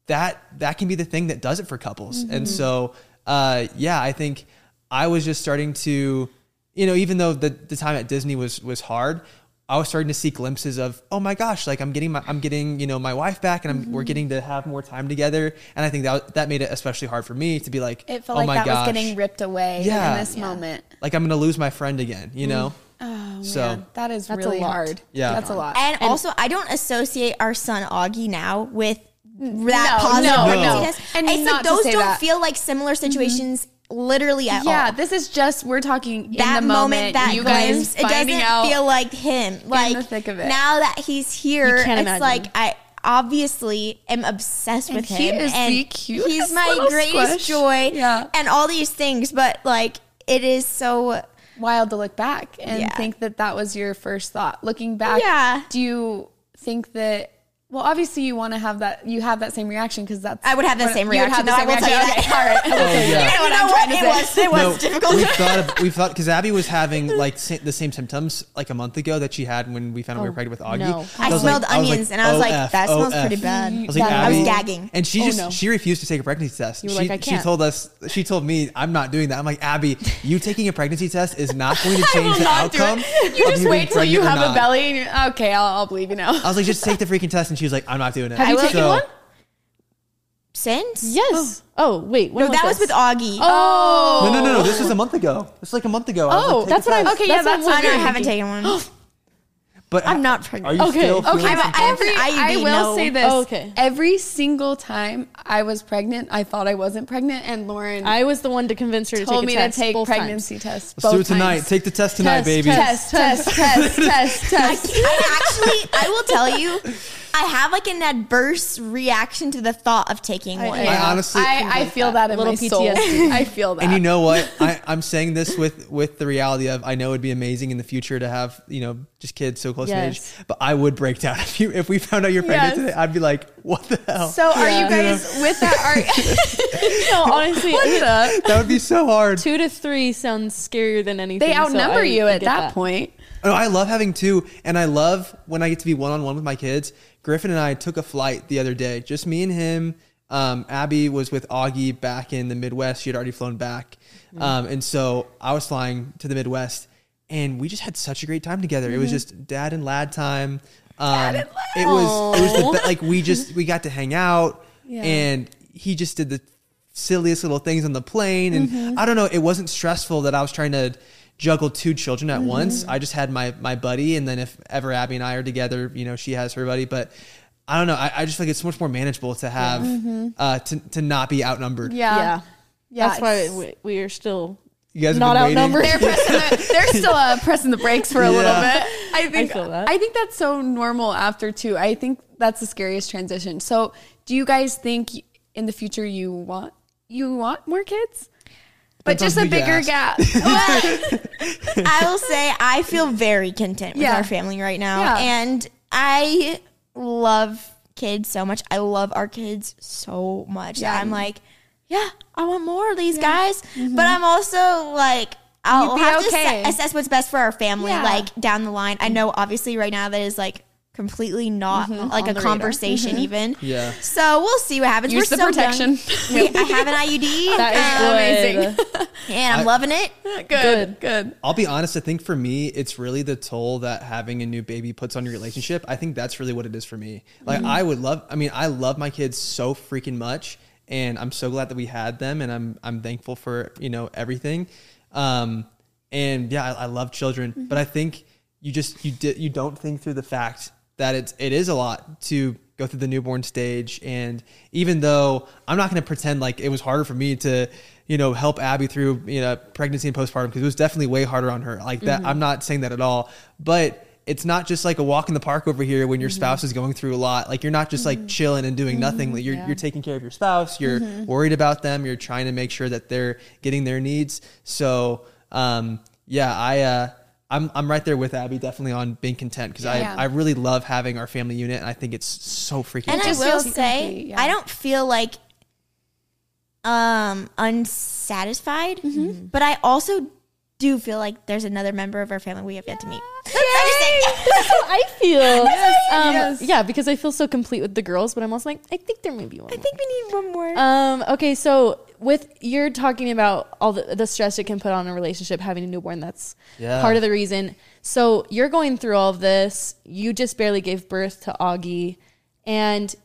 Speaker 4: that that can be the thing that does it for couples. And so, uh, yeah, I think I was just starting to, you know, even though the the time at Disney was was hard, I was starting to see glimpses of, oh my gosh, like I'm getting my I'm getting you know my wife back, and I'm, we're mm-hmm. getting to have more time together. And I think that that made it especially hard for me to be like,
Speaker 3: It felt
Speaker 4: oh
Speaker 3: like
Speaker 4: my
Speaker 3: that
Speaker 4: gosh,
Speaker 3: was getting ripped away
Speaker 4: Yeah.
Speaker 3: in this
Speaker 4: Yeah.
Speaker 3: moment.
Speaker 4: like I'm gonna lose my friend again, you know. Mm.
Speaker 3: Oh
Speaker 4: So-
Speaker 3: man, that is
Speaker 2: That's
Speaker 3: really hard.
Speaker 4: Yeah.
Speaker 3: that's a lot.
Speaker 1: And, also, I don't associate our son Augie now with that
Speaker 3: No,
Speaker 1: positive
Speaker 3: no,
Speaker 1: pregnancy
Speaker 3: no.
Speaker 1: test.
Speaker 3: And
Speaker 1: it's
Speaker 3: not
Speaker 1: like those don't
Speaker 3: that.
Speaker 1: feel like similar mm-hmm. situations literally at
Speaker 3: yeah,
Speaker 1: all.
Speaker 3: this is just we're talking
Speaker 1: that
Speaker 3: in the moment.
Speaker 1: that
Speaker 3: you
Speaker 1: glimpse,
Speaker 3: guys
Speaker 1: it doesn't
Speaker 3: out.
Speaker 1: feel like him. Like
Speaker 3: the thick of it.
Speaker 1: now that he's here, it's
Speaker 2: imagine.
Speaker 1: like I obviously am obsessed with
Speaker 3: he
Speaker 1: him.
Speaker 3: is
Speaker 1: and
Speaker 3: the cutest
Speaker 1: He's my greatest
Speaker 3: squish.
Speaker 1: joy.
Speaker 3: Yeah.
Speaker 1: and all these things, but like it is so.
Speaker 3: wild to look back and
Speaker 1: Yeah.
Speaker 3: think that that was your first thought. Looking back,
Speaker 1: Yeah.
Speaker 3: do you think that? Well, obviously, you want to have that. You have that same reaction because that's.
Speaker 1: I would have the
Speaker 3: what-
Speaker 1: same
Speaker 3: you would
Speaker 1: reaction.
Speaker 3: have the
Speaker 1: though, I
Speaker 3: same
Speaker 1: will tell you
Speaker 3: reaction.
Speaker 1: that. All right.
Speaker 4: Oh yeah.
Speaker 1: You know what I'm trying to say. It was, it was difficult.
Speaker 4: We've thought of, we've thought because Abby was having like sa- the same symptoms like a month ago that she had when we found out we were
Speaker 2: Oh,
Speaker 4: pregnant with Augie.
Speaker 2: no.
Speaker 1: I,
Speaker 4: was
Speaker 1: smelled
Speaker 4: like- was like,
Speaker 1: onions, and I was like,
Speaker 4: "OF,
Speaker 1: "That smells
Speaker 4: OF."
Speaker 1: pretty bad."
Speaker 4: I was like,
Speaker 3: That-
Speaker 1: I was gagging.
Speaker 4: and she
Speaker 3: Oh,
Speaker 4: just
Speaker 3: no.
Speaker 4: she refused to take a pregnancy test.
Speaker 2: You were
Speaker 4: she,
Speaker 2: like, "I
Speaker 4: she
Speaker 2: can't."
Speaker 4: told us she told me I'm not doing that. I'm like Abby, you taking a pregnancy test is not going to
Speaker 3: I
Speaker 4: change
Speaker 3: will
Speaker 4: the
Speaker 3: not do
Speaker 4: outcome.
Speaker 3: it. You just wait till you have a belly. Okay, I'll, I'll believe you now.
Speaker 4: I was like, just take the freaking test, and she was like, I'm not doing it.
Speaker 2: Have you taken
Speaker 4: So-
Speaker 2: one?
Speaker 1: Since
Speaker 2: Yes. Oh, oh wait. When
Speaker 1: no, that was
Speaker 2: this?
Speaker 1: with Augie.
Speaker 3: Oh,
Speaker 4: No, no, no, no. This was a month ago. This was like a month ago. I was
Speaker 3: Oh,
Speaker 4: like, take
Speaker 2: That's
Speaker 4: the
Speaker 2: what I'm.
Speaker 4: test.
Speaker 3: Okay, yeah,
Speaker 2: that's what I'm
Speaker 1: I haven't taken one.
Speaker 4: But
Speaker 1: I'm not
Speaker 4: Are
Speaker 1: pregnant.
Speaker 4: you
Speaker 2: Okay,
Speaker 4: still
Speaker 2: okay,
Speaker 4: feeling
Speaker 3: Okay, but
Speaker 4: symptoms?
Speaker 3: every,
Speaker 1: IUD,
Speaker 3: I will
Speaker 1: no.
Speaker 3: say this.
Speaker 2: Oh, okay.
Speaker 3: Every single time I was pregnant, I thought I wasn't pregnant, and Lauren
Speaker 2: I was the one to convince her to
Speaker 3: told
Speaker 2: take
Speaker 3: me
Speaker 2: a test
Speaker 3: to take
Speaker 2: both
Speaker 3: pregnancy
Speaker 2: times.
Speaker 3: tests.
Speaker 4: Let's do
Speaker 3: both
Speaker 4: it tonight.
Speaker 3: times.
Speaker 4: Take the test tonight,
Speaker 2: Test,
Speaker 4: baby.
Speaker 3: test, test, test, test, test.
Speaker 1: I actually, I will tell you, I have like an adverse reaction to the thought of taking one.
Speaker 4: I honestly-
Speaker 3: I, I feel that in
Speaker 2: Little
Speaker 3: my soul. I feel that.
Speaker 4: And you know what? I, I'm saying this with with the reality of I know it'd be amazing in the future to have you know just kids so close in age, but I would break down if you if we found out you're pregnant
Speaker 3: Yes.
Speaker 4: today. I'd be like, what the hell?
Speaker 3: so are you guys with that? Are,
Speaker 2: No, honestly,
Speaker 4: that would be so hard.
Speaker 2: two to three sounds scarier than anything.
Speaker 3: they
Speaker 2: so
Speaker 3: outnumber
Speaker 2: I-
Speaker 3: you at
Speaker 2: get
Speaker 3: that, point.
Speaker 4: Oh, I love having two, and I love when I get to be one on one with my kids. Griffin and I took a flight the other day, just me and him. Um, Abby was with Augie back in the Midwest. She had already flown back, um, and so I was flying to the Midwest, and we just had such a great time together. It was just dad and lad time. Um, It was it was the be- like we just we got to hang out,
Speaker 3: Yeah.
Speaker 4: and he just did the silliest little things on the plane, and I don't know. It wasn't stressful that I was trying to juggle two children at once. I just had my my buddy, and then if ever Abby and I are together, you know, she has her buddy. But I don't know. I, I just feel like it's so much more manageable to have uh, to to not be outnumbered.
Speaker 3: Yeah.
Speaker 2: yeah.
Speaker 3: Yeah,
Speaker 2: That's why we, we are still
Speaker 4: You guys
Speaker 2: Not
Speaker 4: been waiting.
Speaker 2: outnumbered.
Speaker 3: they're pressing the, they're still uh, pressing the brakes for a little bit. I think
Speaker 2: feel that.
Speaker 3: I think that's so normal after two. I think that's the scariest transition. So, do you guys think in the future you want you want more kids? But
Speaker 4: Depends
Speaker 3: just a bigger gap.
Speaker 1: I will say I feel very content with
Speaker 3: Yeah.
Speaker 1: our family right now.
Speaker 3: Yeah.
Speaker 1: And I love kids so much. I love our kids so much.
Speaker 3: Yeah.
Speaker 1: I'm like, yeah, I want more of these guys. Mm-hmm. But I'm also like, I'll
Speaker 3: You'd be
Speaker 1: have to
Speaker 3: okay.
Speaker 1: asse- assess what's best for our family,
Speaker 3: Yeah.
Speaker 1: like down the line. I mm-hmm. know obviously right now that is like completely not like a
Speaker 2: the radar.
Speaker 1: conversation even.
Speaker 4: Yeah.
Speaker 1: So we'll see what happens.
Speaker 3: Use
Speaker 1: We're
Speaker 3: the
Speaker 1: so young.
Speaker 3: protection.
Speaker 1: We, I have an IUD.
Speaker 2: that is
Speaker 1: um,
Speaker 2: good.
Speaker 1: and I'm loving it.
Speaker 3: good, good.
Speaker 4: I'll be honest. I think for me, it's really the toll that having a new baby puts on your relationship. I think that's really what it is for me. Like,
Speaker 3: Mm-hmm.
Speaker 4: I would love. I mean, I love my kids so freaking much, and I'm so glad that we had them, and I'm I'm thankful for you know everything. Um, and yeah, I, I love children,
Speaker 3: Mm-hmm.
Speaker 4: but I think you just you did you don't think through the fact that it's it is a lot to go through the newborn stage. And even though I'm not going to pretend like it was harder for me to you know help Abby through you know pregnancy and postpartum because it was definitely way harder on her. Like that I'm mm-hmm. not saying that at all. But it's not just like a walk in the park over here when your mm-hmm. spouse is going through a lot. Like you're not just like mm-hmm. chilling and doing nothing. Like you're you're taking care of your spouse. You're worried about them. You're trying to make sure that they're getting their needs. So um yeah I uh I'm, I'm right there with Abby, definitely on being content because
Speaker 3: Yeah.
Speaker 4: I, I really love having our family unit, and I think it's so freaking.
Speaker 1: And
Speaker 3: It
Speaker 1: I will say,
Speaker 3: yeah.
Speaker 1: I don't feel like um unsatisfied, but I also do feel like there's another member of our family we have yet to meet. I'm just saying.
Speaker 2: That's how I feel. um,
Speaker 3: yes.
Speaker 2: Yeah, because I feel so complete with the girls, but I'm also like, I think there may be one.
Speaker 1: I think we need one more.
Speaker 2: Um, okay, so with you're talking about all the, the stress it can put on a relationship having a newborn, that's
Speaker 4: Yeah.
Speaker 2: part of the reason. So you're going through all of this. You just barely gave birth to Augie, and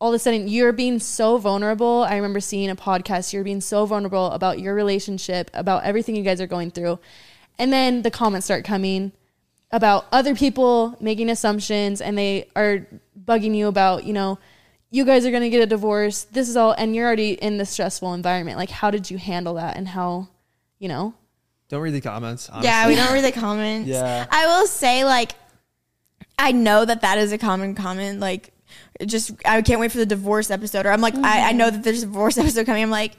Speaker 2: all of a sudden you're being so vulnerable. I remember seeing a podcast. You're being so vulnerable about your relationship, about everything you guys are going through, and then the comments start coming about other people making assumptions and they are bugging you about, you know, you guys are going to get a divorce. This is all, and you're already in this stressful environment. Like, how did you handle that and how, you know?
Speaker 4: Don't read the comments. Honestly.
Speaker 1: yeah, we don't read the comments.
Speaker 4: Yeah.
Speaker 1: I will say, like, I know that that is a common comment. Like, it just I can't wait for the divorce episode. Or I'm like, I, I know that there's a divorce episode coming. I'm like,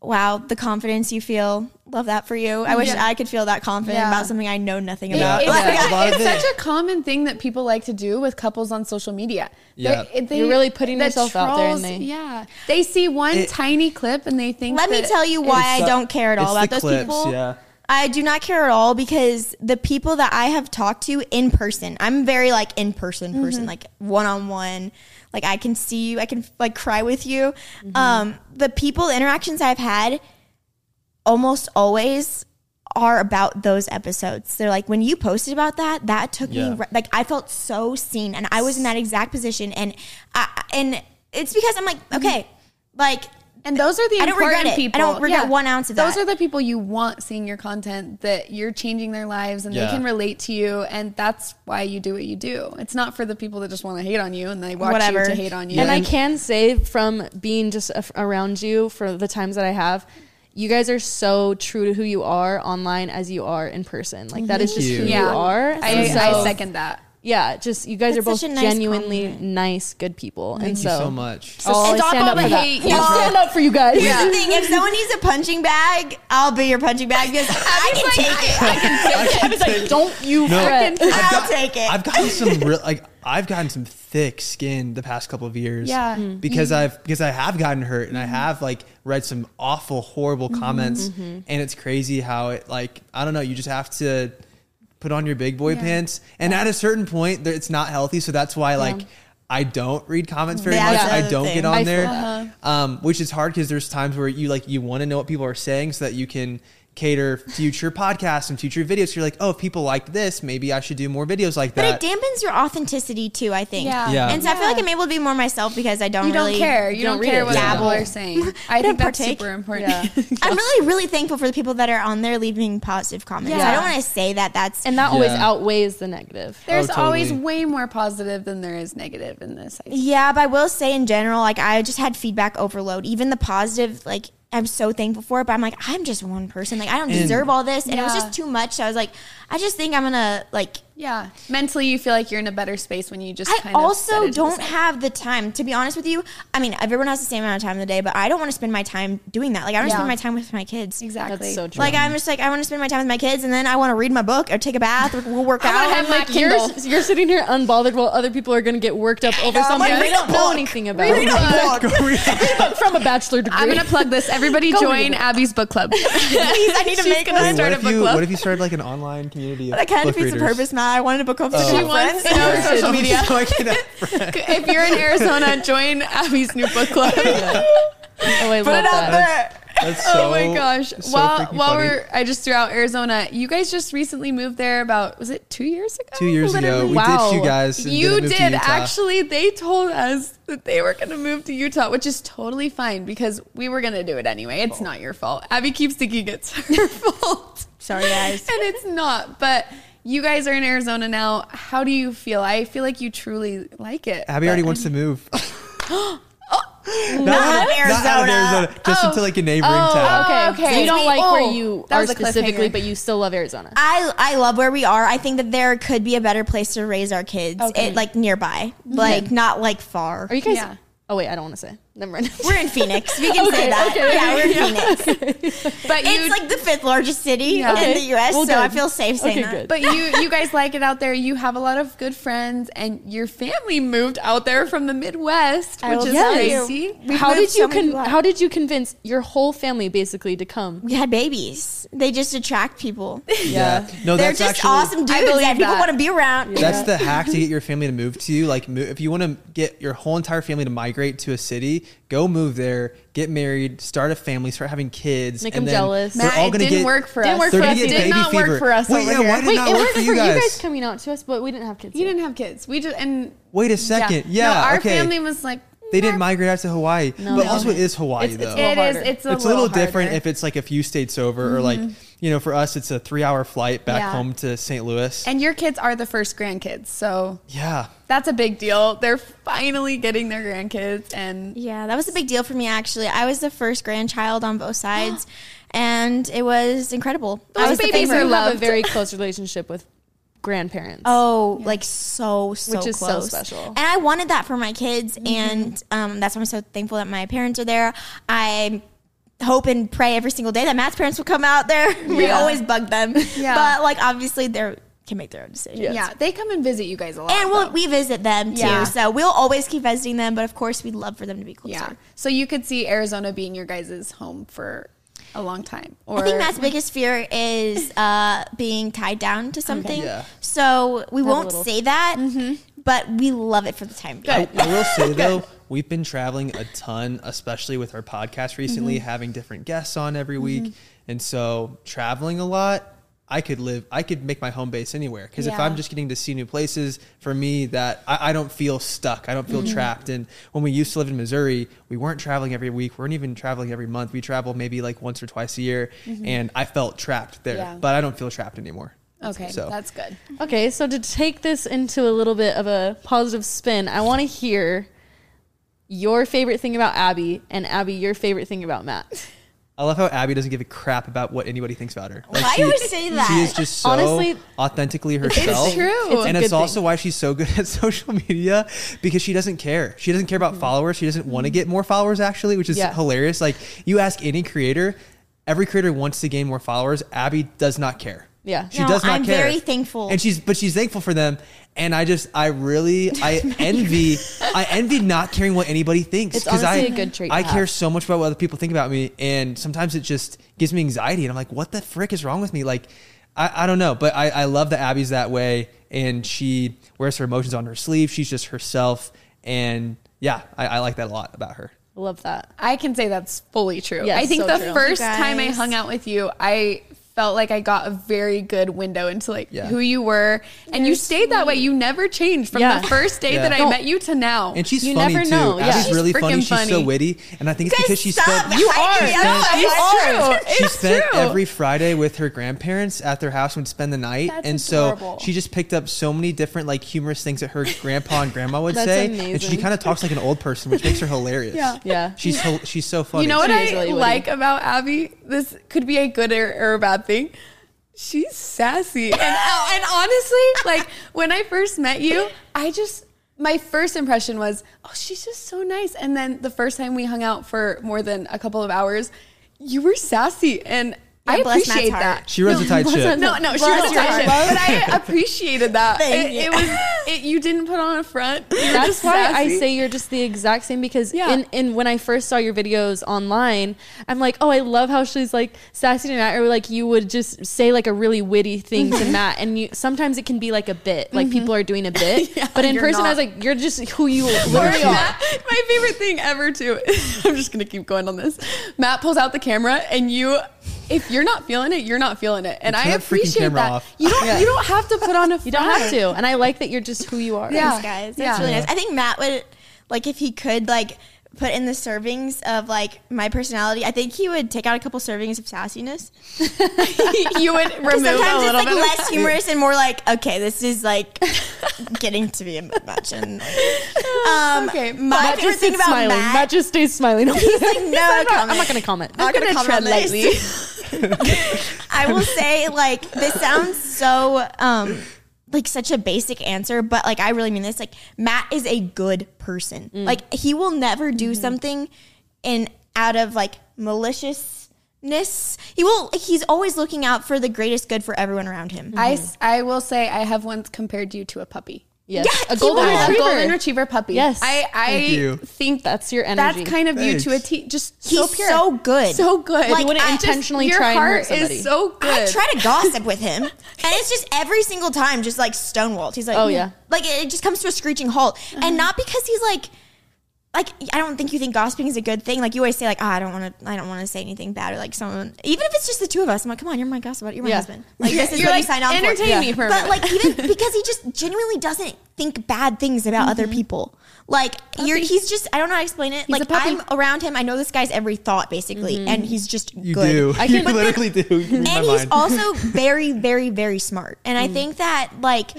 Speaker 1: wow, the confidence you feel. Love that for you. I wish
Speaker 3: Yeah.
Speaker 1: I could feel that confident
Speaker 3: Yeah.
Speaker 1: about something I know nothing
Speaker 3: It-
Speaker 1: about.
Speaker 3: it's
Speaker 1: Like,
Speaker 4: a lot
Speaker 3: it's
Speaker 4: it-
Speaker 3: such a common thing that people like to do with couples on social media.
Speaker 4: Yeah.
Speaker 3: They-
Speaker 2: You're really putting
Speaker 3: the
Speaker 2: yourself out there and they-
Speaker 3: yeah, they see one
Speaker 4: It-
Speaker 3: tiny clip and they think.
Speaker 1: Let me tell you why I don't care at all about
Speaker 4: the
Speaker 1: those
Speaker 4: clips,
Speaker 1: people.
Speaker 4: Yeah.
Speaker 1: I do not care at all because the people that I have talked to in person, I'm very like in person person, like one on one. Like I can see you, I can like cry with you. Mm-hmm. Um, the people interactions I've had almost always are about those episodes. They're like when you posted about that, that took
Speaker 4: Yeah.
Speaker 1: me ri- like I felt so seen and I was in that exact position and I and it's because I'm like, mm-hmm. okay, like
Speaker 3: And those are the
Speaker 1: I don't regret
Speaker 3: important
Speaker 1: it. I don't regret one ounce of
Speaker 3: Those
Speaker 1: that.
Speaker 3: Those are the people you want seeing your content that you're changing their lives and
Speaker 4: Yeah.
Speaker 3: they can relate to you, and that's why you do what you do. It's not for the people that just want to hate on you and they watch
Speaker 1: Whatever.
Speaker 3: you to hate on you.
Speaker 2: And I can say from being just around you for the times that I have, you guys are so true to who you are online as you are in person. Like that is just
Speaker 4: you.
Speaker 2: who
Speaker 3: Yeah.
Speaker 2: you are.
Speaker 3: I,
Speaker 2: And
Speaker 3: I second that.
Speaker 2: Yeah, just you guys
Speaker 1: That's
Speaker 2: are both
Speaker 1: such a nice
Speaker 2: genuinely
Speaker 1: compliment.
Speaker 2: nice, good people. and
Speaker 4: Thank
Speaker 2: so,
Speaker 4: you so much.
Speaker 2: Oh,
Speaker 1: It's
Speaker 2: I
Speaker 1: all
Speaker 2: stand
Speaker 1: about
Speaker 2: up
Speaker 1: the
Speaker 2: for that.
Speaker 3: hate.
Speaker 2: I
Speaker 3: Yeah.
Speaker 2: stand up for you guys.
Speaker 1: Here's the thing: if someone needs a punching bag, I'll be your punching bag because I can take it. I can
Speaker 2: I was like, don't you
Speaker 4: No.
Speaker 2: fret.
Speaker 1: I'll
Speaker 4: got-
Speaker 1: take it.
Speaker 4: I've gotten some real like I've gotten some thick skin the past couple of years.
Speaker 3: Yeah. Mm.
Speaker 4: Because I've because I have gotten hurt and I have like read some awful, horrible
Speaker 3: Mm-hmm.
Speaker 4: comments. And it's crazy how it like I don't know, you just have to put on your big boy
Speaker 3: Yeah.
Speaker 4: pants. And at a certain point it's not healthy. So that's why like I don't read comments very much. I don't
Speaker 1: thing.
Speaker 4: get on
Speaker 2: I
Speaker 4: there.
Speaker 2: that.
Speaker 4: Um, which is hard because there's times where you like you want to know what people are saying so that you can cater future podcasts and future videos. You're like, oh, if people liked this, maybe I should do more videos like that.
Speaker 1: But it dampens your authenticity too, I think.
Speaker 3: Yeah.
Speaker 4: Yeah.
Speaker 1: And so I feel like I'm able to be more myself because I don't
Speaker 3: You don't
Speaker 1: really
Speaker 3: care. You
Speaker 2: don't
Speaker 3: don't, care what
Speaker 4: Yeah.
Speaker 3: people are saying. I
Speaker 1: don't
Speaker 3: think that's
Speaker 1: partake.
Speaker 3: super important.
Speaker 2: Yeah.
Speaker 1: I'm really, really thankful for the people that are on there leaving positive comments.
Speaker 3: Yeah.
Speaker 1: I don't want to say that that's
Speaker 2: And that always
Speaker 4: Yeah.
Speaker 2: outweighs the negative.
Speaker 3: There's
Speaker 4: Oh, totally.
Speaker 3: always way more positive than there is negative in this. I.
Speaker 1: Yeah, but I will say in general, like I just had feedback overload. Even the positive, like I'm so thankful for it, but I'm like, I'm just one person. Like I don't
Speaker 4: And-
Speaker 1: deserve all this. And it was just too much. So I was like, I just think I'm gonna like
Speaker 3: Yeah. Mentally, you feel like you're in a better space when you just
Speaker 1: I
Speaker 3: kind of.
Speaker 1: also
Speaker 3: set it to the
Speaker 1: don't
Speaker 3: side.
Speaker 1: have the time, to be honest with you. I mean, everyone has the same amount of time in the day, but I don't want to spend my time doing that. Like I want to
Speaker 3: Yeah.
Speaker 1: spend my time with my kids.
Speaker 3: Exactly.
Speaker 2: That's so true.
Speaker 1: Like I'm just like I want to spend my time with my kids, and then I want to read my book or take a bath or we'll work
Speaker 3: I
Speaker 1: out.
Speaker 3: have my
Speaker 2: like you're,
Speaker 3: Kindle.
Speaker 2: you're sitting here unbothered while other people are going to get worked up over
Speaker 1: know,
Speaker 2: something
Speaker 1: like,
Speaker 2: they don't know anything about.
Speaker 1: Read a book.
Speaker 2: from a bachelor degree.
Speaker 3: I'm gonna plug this. Everybody
Speaker 2: Go
Speaker 3: join. Abby's book club.
Speaker 1: Please, I need to
Speaker 3: She's
Speaker 1: make
Speaker 3: gonna
Speaker 1: one.
Speaker 3: Start
Speaker 4: what
Speaker 3: a
Speaker 4: if
Speaker 3: book
Speaker 4: you
Speaker 3: club.
Speaker 4: what if you started like an online community of
Speaker 1: That kind of
Speaker 4: book
Speaker 1: defeats the purpose, Matt. I wanted a book club. with
Speaker 3: She
Speaker 1: my
Speaker 3: wants
Speaker 1: friends.
Speaker 3: to know social media.
Speaker 4: So I can have friends.
Speaker 3: if you're in Arizona, join Abby's new book club.
Speaker 2: oh, I
Speaker 1: Put
Speaker 2: love
Speaker 1: it out
Speaker 2: that.
Speaker 1: there.
Speaker 4: That's oh so,
Speaker 3: oh my gosh!
Speaker 4: so
Speaker 3: while while
Speaker 4: funny.
Speaker 3: we're, I just threw out Arizona. You guys just recently moved there. About was it two years ago?
Speaker 4: two years ago, we
Speaker 2: Wow.
Speaker 4: ditched you guys. And
Speaker 3: You
Speaker 4: didn't to Utah.
Speaker 3: actually. They told us that they were going to move to Utah, which is totally fine because we were going to do it anyway. It's oh. not your fault. Abby keeps thinking it's her fault.
Speaker 1: Sorry, guys.
Speaker 3: and it's not. But you guys are in Arizona now. How do you feel? I feel like you truly like it.
Speaker 4: Abby already
Speaker 3: but-
Speaker 4: wants to move.
Speaker 1: Oh, not in Arizona.
Speaker 4: just
Speaker 3: Oh.
Speaker 4: into like a neighboring
Speaker 2: Oh,
Speaker 4: town.
Speaker 2: okay.
Speaker 3: okay.
Speaker 2: So you don't like
Speaker 3: oh,
Speaker 2: where you are specifically, but you still love Arizona.
Speaker 1: I I love where we are. I think that there could be a better place to raise our kids.
Speaker 3: Okay.
Speaker 1: It, like nearby, mm-hmm. like not like far.
Speaker 2: Are you guys?
Speaker 3: Yeah.
Speaker 2: Oh wait, I don't want to say. Never mind.
Speaker 1: We're in Phoenix. We can say that.
Speaker 2: okay,
Speaker 1: yeah, we're in Phoenix.
Speaker 3: But you,
Speaker 1: It's like the fifth largest city
Speaker 3: Yeah.
Speaker 1: in the U.S.
Speaker 2: Well,
Speaker 1: so I feel safe saying
Speaker 2: Okay,
Speaker 1: that.
Speaker 2: good.
Speaker 3: But you you guys like it out there. You have a lot of good friends, and your family moved out there from the Midwest,
Speaker 1: I
Speaker 3: which is
Speaker 1: tell
Speaker 3: crazy.
Speaker 1: We've
Speaker 2: how did you
Speaker 1: many
Speaker 2: con- How did you convince your whole family basically to come?
Speaker 1: we had babies. They just attract people.
Speaker 4: Yeah. No,
Speaker 1: They're
Speaker 4: that's
Speaker 1: just
Speaker 4: actually
Speaker 1: awesome dudes
Speaker 3: I believe
Speaker 1: that people want to be around.
Speaker 4: That's the hack to get your family to move to you. Like, if you want to get your whole entire family to migrate to a city, go move there, get married, start a family, start having kids.
Speaker 2: Make
Speaker 4: and
Speaker 2: them
Speaker 4: then
Speaker 2: jealous.
Speaker 3: Matt,
Speaker 4: all
Speaker 3: it didn't
Speaker 4: get,
Speaker 3: work for
Speaker 2: Didn't
Speaker 3: us.
Speaker 2: work for us
Speaker 4: get.
Speaker 3: Did not
Speaker 4: fever.
Speaker 3: work for us
Speaker 4: Wait,
Speaker 3: over
Speaker 4: yeah,
Speaker 3: here.
Speaker 4: why did
Speaker 2: Wait,
Speaker 4: not
Speaker 2: it
Speaker 4: work
Speaker 2: worked
Speaker 4: for
Speaker 2: for
Speaker 4: you
Speaker 2: you guys
Speaker 4: guys?
Speaker 2: coming out to us, but we didn't have kids.
Speaker 3: You
Speaker 2: yet.
Speaker 3: didn't have kids. We just and
Speaker 4: Wait a second. Yeah,
Speaker 3: No, our
Speaker 4: okay.
Speaker 3: family was like
Speaker 4: they didn't migrate out to Hawaii,
Speaker 2: No.
Speaker 4: but
Speaker 2: No.
Speaker 4: also it is Hawaii
Speaker 2: It's-
Speaker 4: though.
Speaker 2: it's
Speaker 3: it is. It's a
Speaker 4: it's a little different.
Speaker 3: Mm-hmm.
Speaker 4: if it's like a few states over or like you know for us it's a three hour flight back
Speaker 3: Yeah.
Speaker 4: home to st louis
Speaker 3: and your kids are the first grandkids, so
Speaker 4: yeah
Speaker 3: that's a big deal. They're finally getting their grandkids, and
Speaker 1: Yeah, that was a big deal for me actually. I was the first grandchild on both sides, and it was incredible.
Speaker 3: Those
Speaker 1: I was the
Speaker 3: babies
Speaker 1: favorite.
Speaker 3: are
Speaker 2: you have a very close relationship with grandparents.
Speaker 1: Oh, like so so
Speaker 2: Which is so special.
Speaker 1: And I wanted that for my kids,
Speaker 3: Mm-hmm.
Speaker 1: and um, that's why I'm so thankful that my parents are there. I hope and pray every single day that Matt's parents will come out there. we
Speaker 3: Yeah.
Speaker 1: always bug them,
Speaker 3: Yeah.
Speaker 1: but like obviously they're can make their own decisions.
Speaker 3: yeah, they come and visit you guys a lot.
Speaker 1: And we'll,
Speaker 3: though.
Speaker 1: we visit them too,
Speaker 3: Yeah.
Speaker 1: so we'll always keep visiting them. But of course, we'd love for them to be closer.
Speaker 3: yeah, so you could see Arizona being your guys' home for a long time. Or
Speaker 1: I think Matt's biggest fear is uh, being tied down to something.
Speaker 4: Yeah.
Speaker 1: So we
Speaker 2: a
Speaker 1: won't
Speaker 2: little-
Speaker 1: say that,
Speaker 3: Mm-hmm.
Speaker 1: But we love it for the time being.
Speaker 4: I, I will say though we've been traveling a ton especially with our podcast recently
Speaker 3: Mm-hmm.
Speaker 4: having different guests on every week and so traveling a lot I could live, I could make my home base anywhere. Because if I'm just getting to see new places, for me, that I, I don't feel stuck. I don't
Speaker 3: Mm-hmm.
Speaker 4: feel trapped. And when we used to live in Missouri, we weren't traveling every week. We weren't even traveling every month. We travel maybe like once or twice a year. And I felt trapped there.
Speaker 3: Mm-hmm. Yeah.
Speaker 4: But I don't feel trapped anymore.
Speaker 3: Okay,
Speaker 4: So-
Speaker 3: that's good.
Speaker 2: Okay, so to take this into a little bit of a positive spin, I want to hear your favorite thing about Abby and Abby your favorite thing about Matt.
Speaker 4: I love how Abby doesn't give a crap about what anybody thinks about her.
Speaker 1: Why do you always say that?
Speaker 4: She is just so
Speaker 2: Honestly,
Speaker 4: authentically herself.
Speaker 3: true. It's
Speaker 2: a
Speaker 4: and it's also
Speaker 2: thing.
Speaker 4: why she's so good at social media because she doesn't care. She doesn't care about mm-hmm. followers. She doesn't want to get more followers actually, which is
Speaker 2: Yeah.
Speaker 4: hilarious. Like you ask any creator, every creator wants to gain more followers. Abby does not care.
Speaker 2: Yeah.
Speaker 4: She
Speaker 1: No,
Speaker 4: does not
Speaker 1: I'm
Speaker 4: care.
Speaker 1: very thankful.
Speaker 4: And she's but she's thankful for them. And I just I really I envy I envy not caring what anybody thinks.
Speaker 2: It's
Speaker 4: 'cause
Speaker 2: honestly
Speaker 4: I,
Speaker 2: a good trait
Speaker 4: I
Speaker 2: to
Speaker 4: care
Speaker 2: have.
Speaker 4: so much about what other people think about me. And sometimes it just gives me anxiety. And I'm like, what the frick is wrong with me? Like I, I don't know. But I, I love that Abby's that way and she wears her emotions on her sleeve. She's just herself. And yeah, I, I like that a lot about her.
Speaker 2: Love that.
Speaker 3: I can say that's fully true.
Speaker 2: Yes,
Speaker 3: I think
Speaker 2: so
Speaker 3: the
Speaker 2: true.
Speaker 3: first time I
Speaker 1: guys.
Speaker 3: hung out with you, I felt like I got a very good window into like
Speaker 4: Yeah.
Speaker 3: who you were, and you stayed that way. You never changed from
Speaker 2: Yeah.
Speaker 3: the first day
Speaker 4: Yeah.
Speaker 3: that I
Speaker 2: No.
Speaker 3: met you to now.
Speaker 4: And she's
Speaker 2: You
Speaker 4: funny
Speaker 2: never
Speaker 4: too.
Speaker 2: know, yeah.
Speaker 4: Abby's
Speaker 2: She's
Speaker 4: really funny.
Speaker 3: freaking
Speaker 4: She's so witty, and I think it's
Speaker 1: Guys,
Speaker 4: because she
Speaker 1: stop
Speaker 4: spent
Speaker 1: You
Speaker 3: are.
Speaker 1: hyping
Speaker 4: Spent-
Speaker 1: up.
Speaker 3: It's
Speaker 1: I'm
Speaker 4: she
Speaker 3: It's
Speaker 4: spent
Speaker 3: true.
Speaker 4: every Friday with her grandparents at their house and would spend the night.
Speaker 3: That's
Speaker 4: and so she just picked up so many different like humorous things that her grandpa and grandma would
Speaker 2: That's
Speaker 4: say. And she kind of talks like an old person, which makes her hilarious.
Speaker 3: Yeah.
Speaker 2: Yeah.
Speaker 4: She's she's so funny.
Speaker 3: You know what I
Speaker 2: is really witty.
Speaker 3: like about Abby? This could be a good or, or a bad She's sassy. And, uh, and honestly, like when I first met you, I just, my first impression was, oh, she's just so nice. And then the first time we hung out for more than a couple of hours, you were sassy. And I
Speaker 1: Yeah,
Speaker 3: appreciate that.
Speaker 4: She runs a tight ship.
Speaker 3: No, no, she
Speaker 1: Bless
Speaker 3: was a tight ship, but I appreciated that.
Speaker 1: Thank
Speaker 3: It,
Speaker 1: you.
Speaker 3: it was, it, you didn't put on a front. You were
Speaker 2: That's
Speaker 3: just
Speaker 2: why I say you're just the exact same because
Speaker 3: Yeah.
Speaker 2: in, in when I first saw your videos online, I'm like, oh, I love how she's like sassy to Matt, or like you would just say like a really witty thing to mm-hmm. Matt, and you sometimes it can be like a bit, like mm-hmm. people are doing a bit,
Speaker 3: Yeah,
Speaker 2: but in
Speaker 3: you're
Speaker 2: person, I was like, you're just who you literally are.
Speaker 3: Matt- my favorite thing ever too. I'm just gonna keep going on this. Matt pulls out the camera, and you, if you're not feeling it, you're not feeling it, and I appreciate that.
Speaker 4: off.
Speaker 3: You don't,
Speaker 2: Yeah.
Speaker 3: you don't have to put on a.
Speaker 2: You don't have to, and I like that you're just who you are.
Speaker 3: Yeah.
Speaker 1: Thanks, guys. That's
Speaker 3: Yeah.
Speaker 1: really nice. I think Matt would like if he could like put in the servings of like my personality. I think he would take out a couple servings of sassiness.
Speaker 3: you would remove
Speaker 1: Sometimes
Speaker 3: a
Speaker 1: it's
Speaker 3: little
Speaker 1: like less humorous and more like okay, this is like getting to be a bit much. And um,
Speaker 3: Okay,
Speaker 1: my
Speaker 2: Matt
Speaker 1: favorite
Speaker 2: just
Speaker 1: thing about
Speaker 2: smiling.
Speaker 1: Matt,
Speaker 2: Matt just stays smiling.
Speaker 1: he's like no
Speaker 2: I'm
Speaker 1: comment.
Speaker 2: not going to comment.
Speaker 1: I'm not
Speaker 3: gonna
Speaker 1: comment
Speaker 3: tread
Speaker 1: on this. I will say, like, this sounds so um like such a basic answer, but like I really mean this. Like, Matt is a good person. Mm. Like, he will never do mm-hmm. something in out of like maliciousness. He will. He's always looking out for the greatest good for everyone around him.
Speaker 3: I mm-hmm. I will say I have once compared you to a puppy.
Speaker 2: Yes,
Speaker 1: Yeah,
Speaker 2: a golden.
Speaker 3: A
Speaker 2: retriever.
Speaker 3: golden retriever puppy.
Speaker 2: Yes.
Speaker 3: I, I
Speaker 4: Thank you.
Speaker 3: think
Speaker 2: That's your energy.
Speaker 3: that's kind of you to a Just
Speaker 1: He's
Speaker 3: so pure,
Speaker 1: so good.
Speaker 3: so good.
Speaker 1: Like,
Speaker 2: wouldn't
Speaker 1: I just-
Speaker 2: intentionally
Speaker 3: your
Speaker 2: try and hurt
Speaker 3: heart
Speaker 2: somebody.
Speaker 3: is so good.
Speaker 1: I try to gossip with him, and it's just every single time, just like stonewalled. He's like,
Speaker 2: Oh, yeah.
Speaker 1: like it just comes to a screeching halt, and uh-huh. not because he's like, like I don't think you think gossiping is a good thing. Like you always say, like, oh, I don't want to, I don't want to say anything bad, or like someone, even if it's just the two of us. I'm like, come on, you're my gossip, buddy. you're my
Speaker 2: Yeah.
Speaker 1: husband. Like this is
Speaker 3: You're
Speaker 1: what
Speaker 3: like,
Speaker 1: you signed on
Speaker 3: entertain
Speaker 1: for.
Speaker 3: me Yeah. for
Speaker 1: but
Speaker 3: minute.
Speaker 1: like even because he just genuinely doesn't think bad things about other mm-hmm. people. Like you're, he's just, I don't know how to explain it.
Speaker 3: a
Speaker 1: like. I'm around him, I know this guy's every thought basically, and mm-hmm. he's just
Speaker 4: You
Speaker 1: good.
Speaker 4: do.
Speaker 2: I
Speaker 4: you
Speaker 2: can-
Speaker 4: literally do. You can read my
Speaker 1: and he's
Speaker 4: mind.
Speaker 1: also very very very smart and i mm. think that like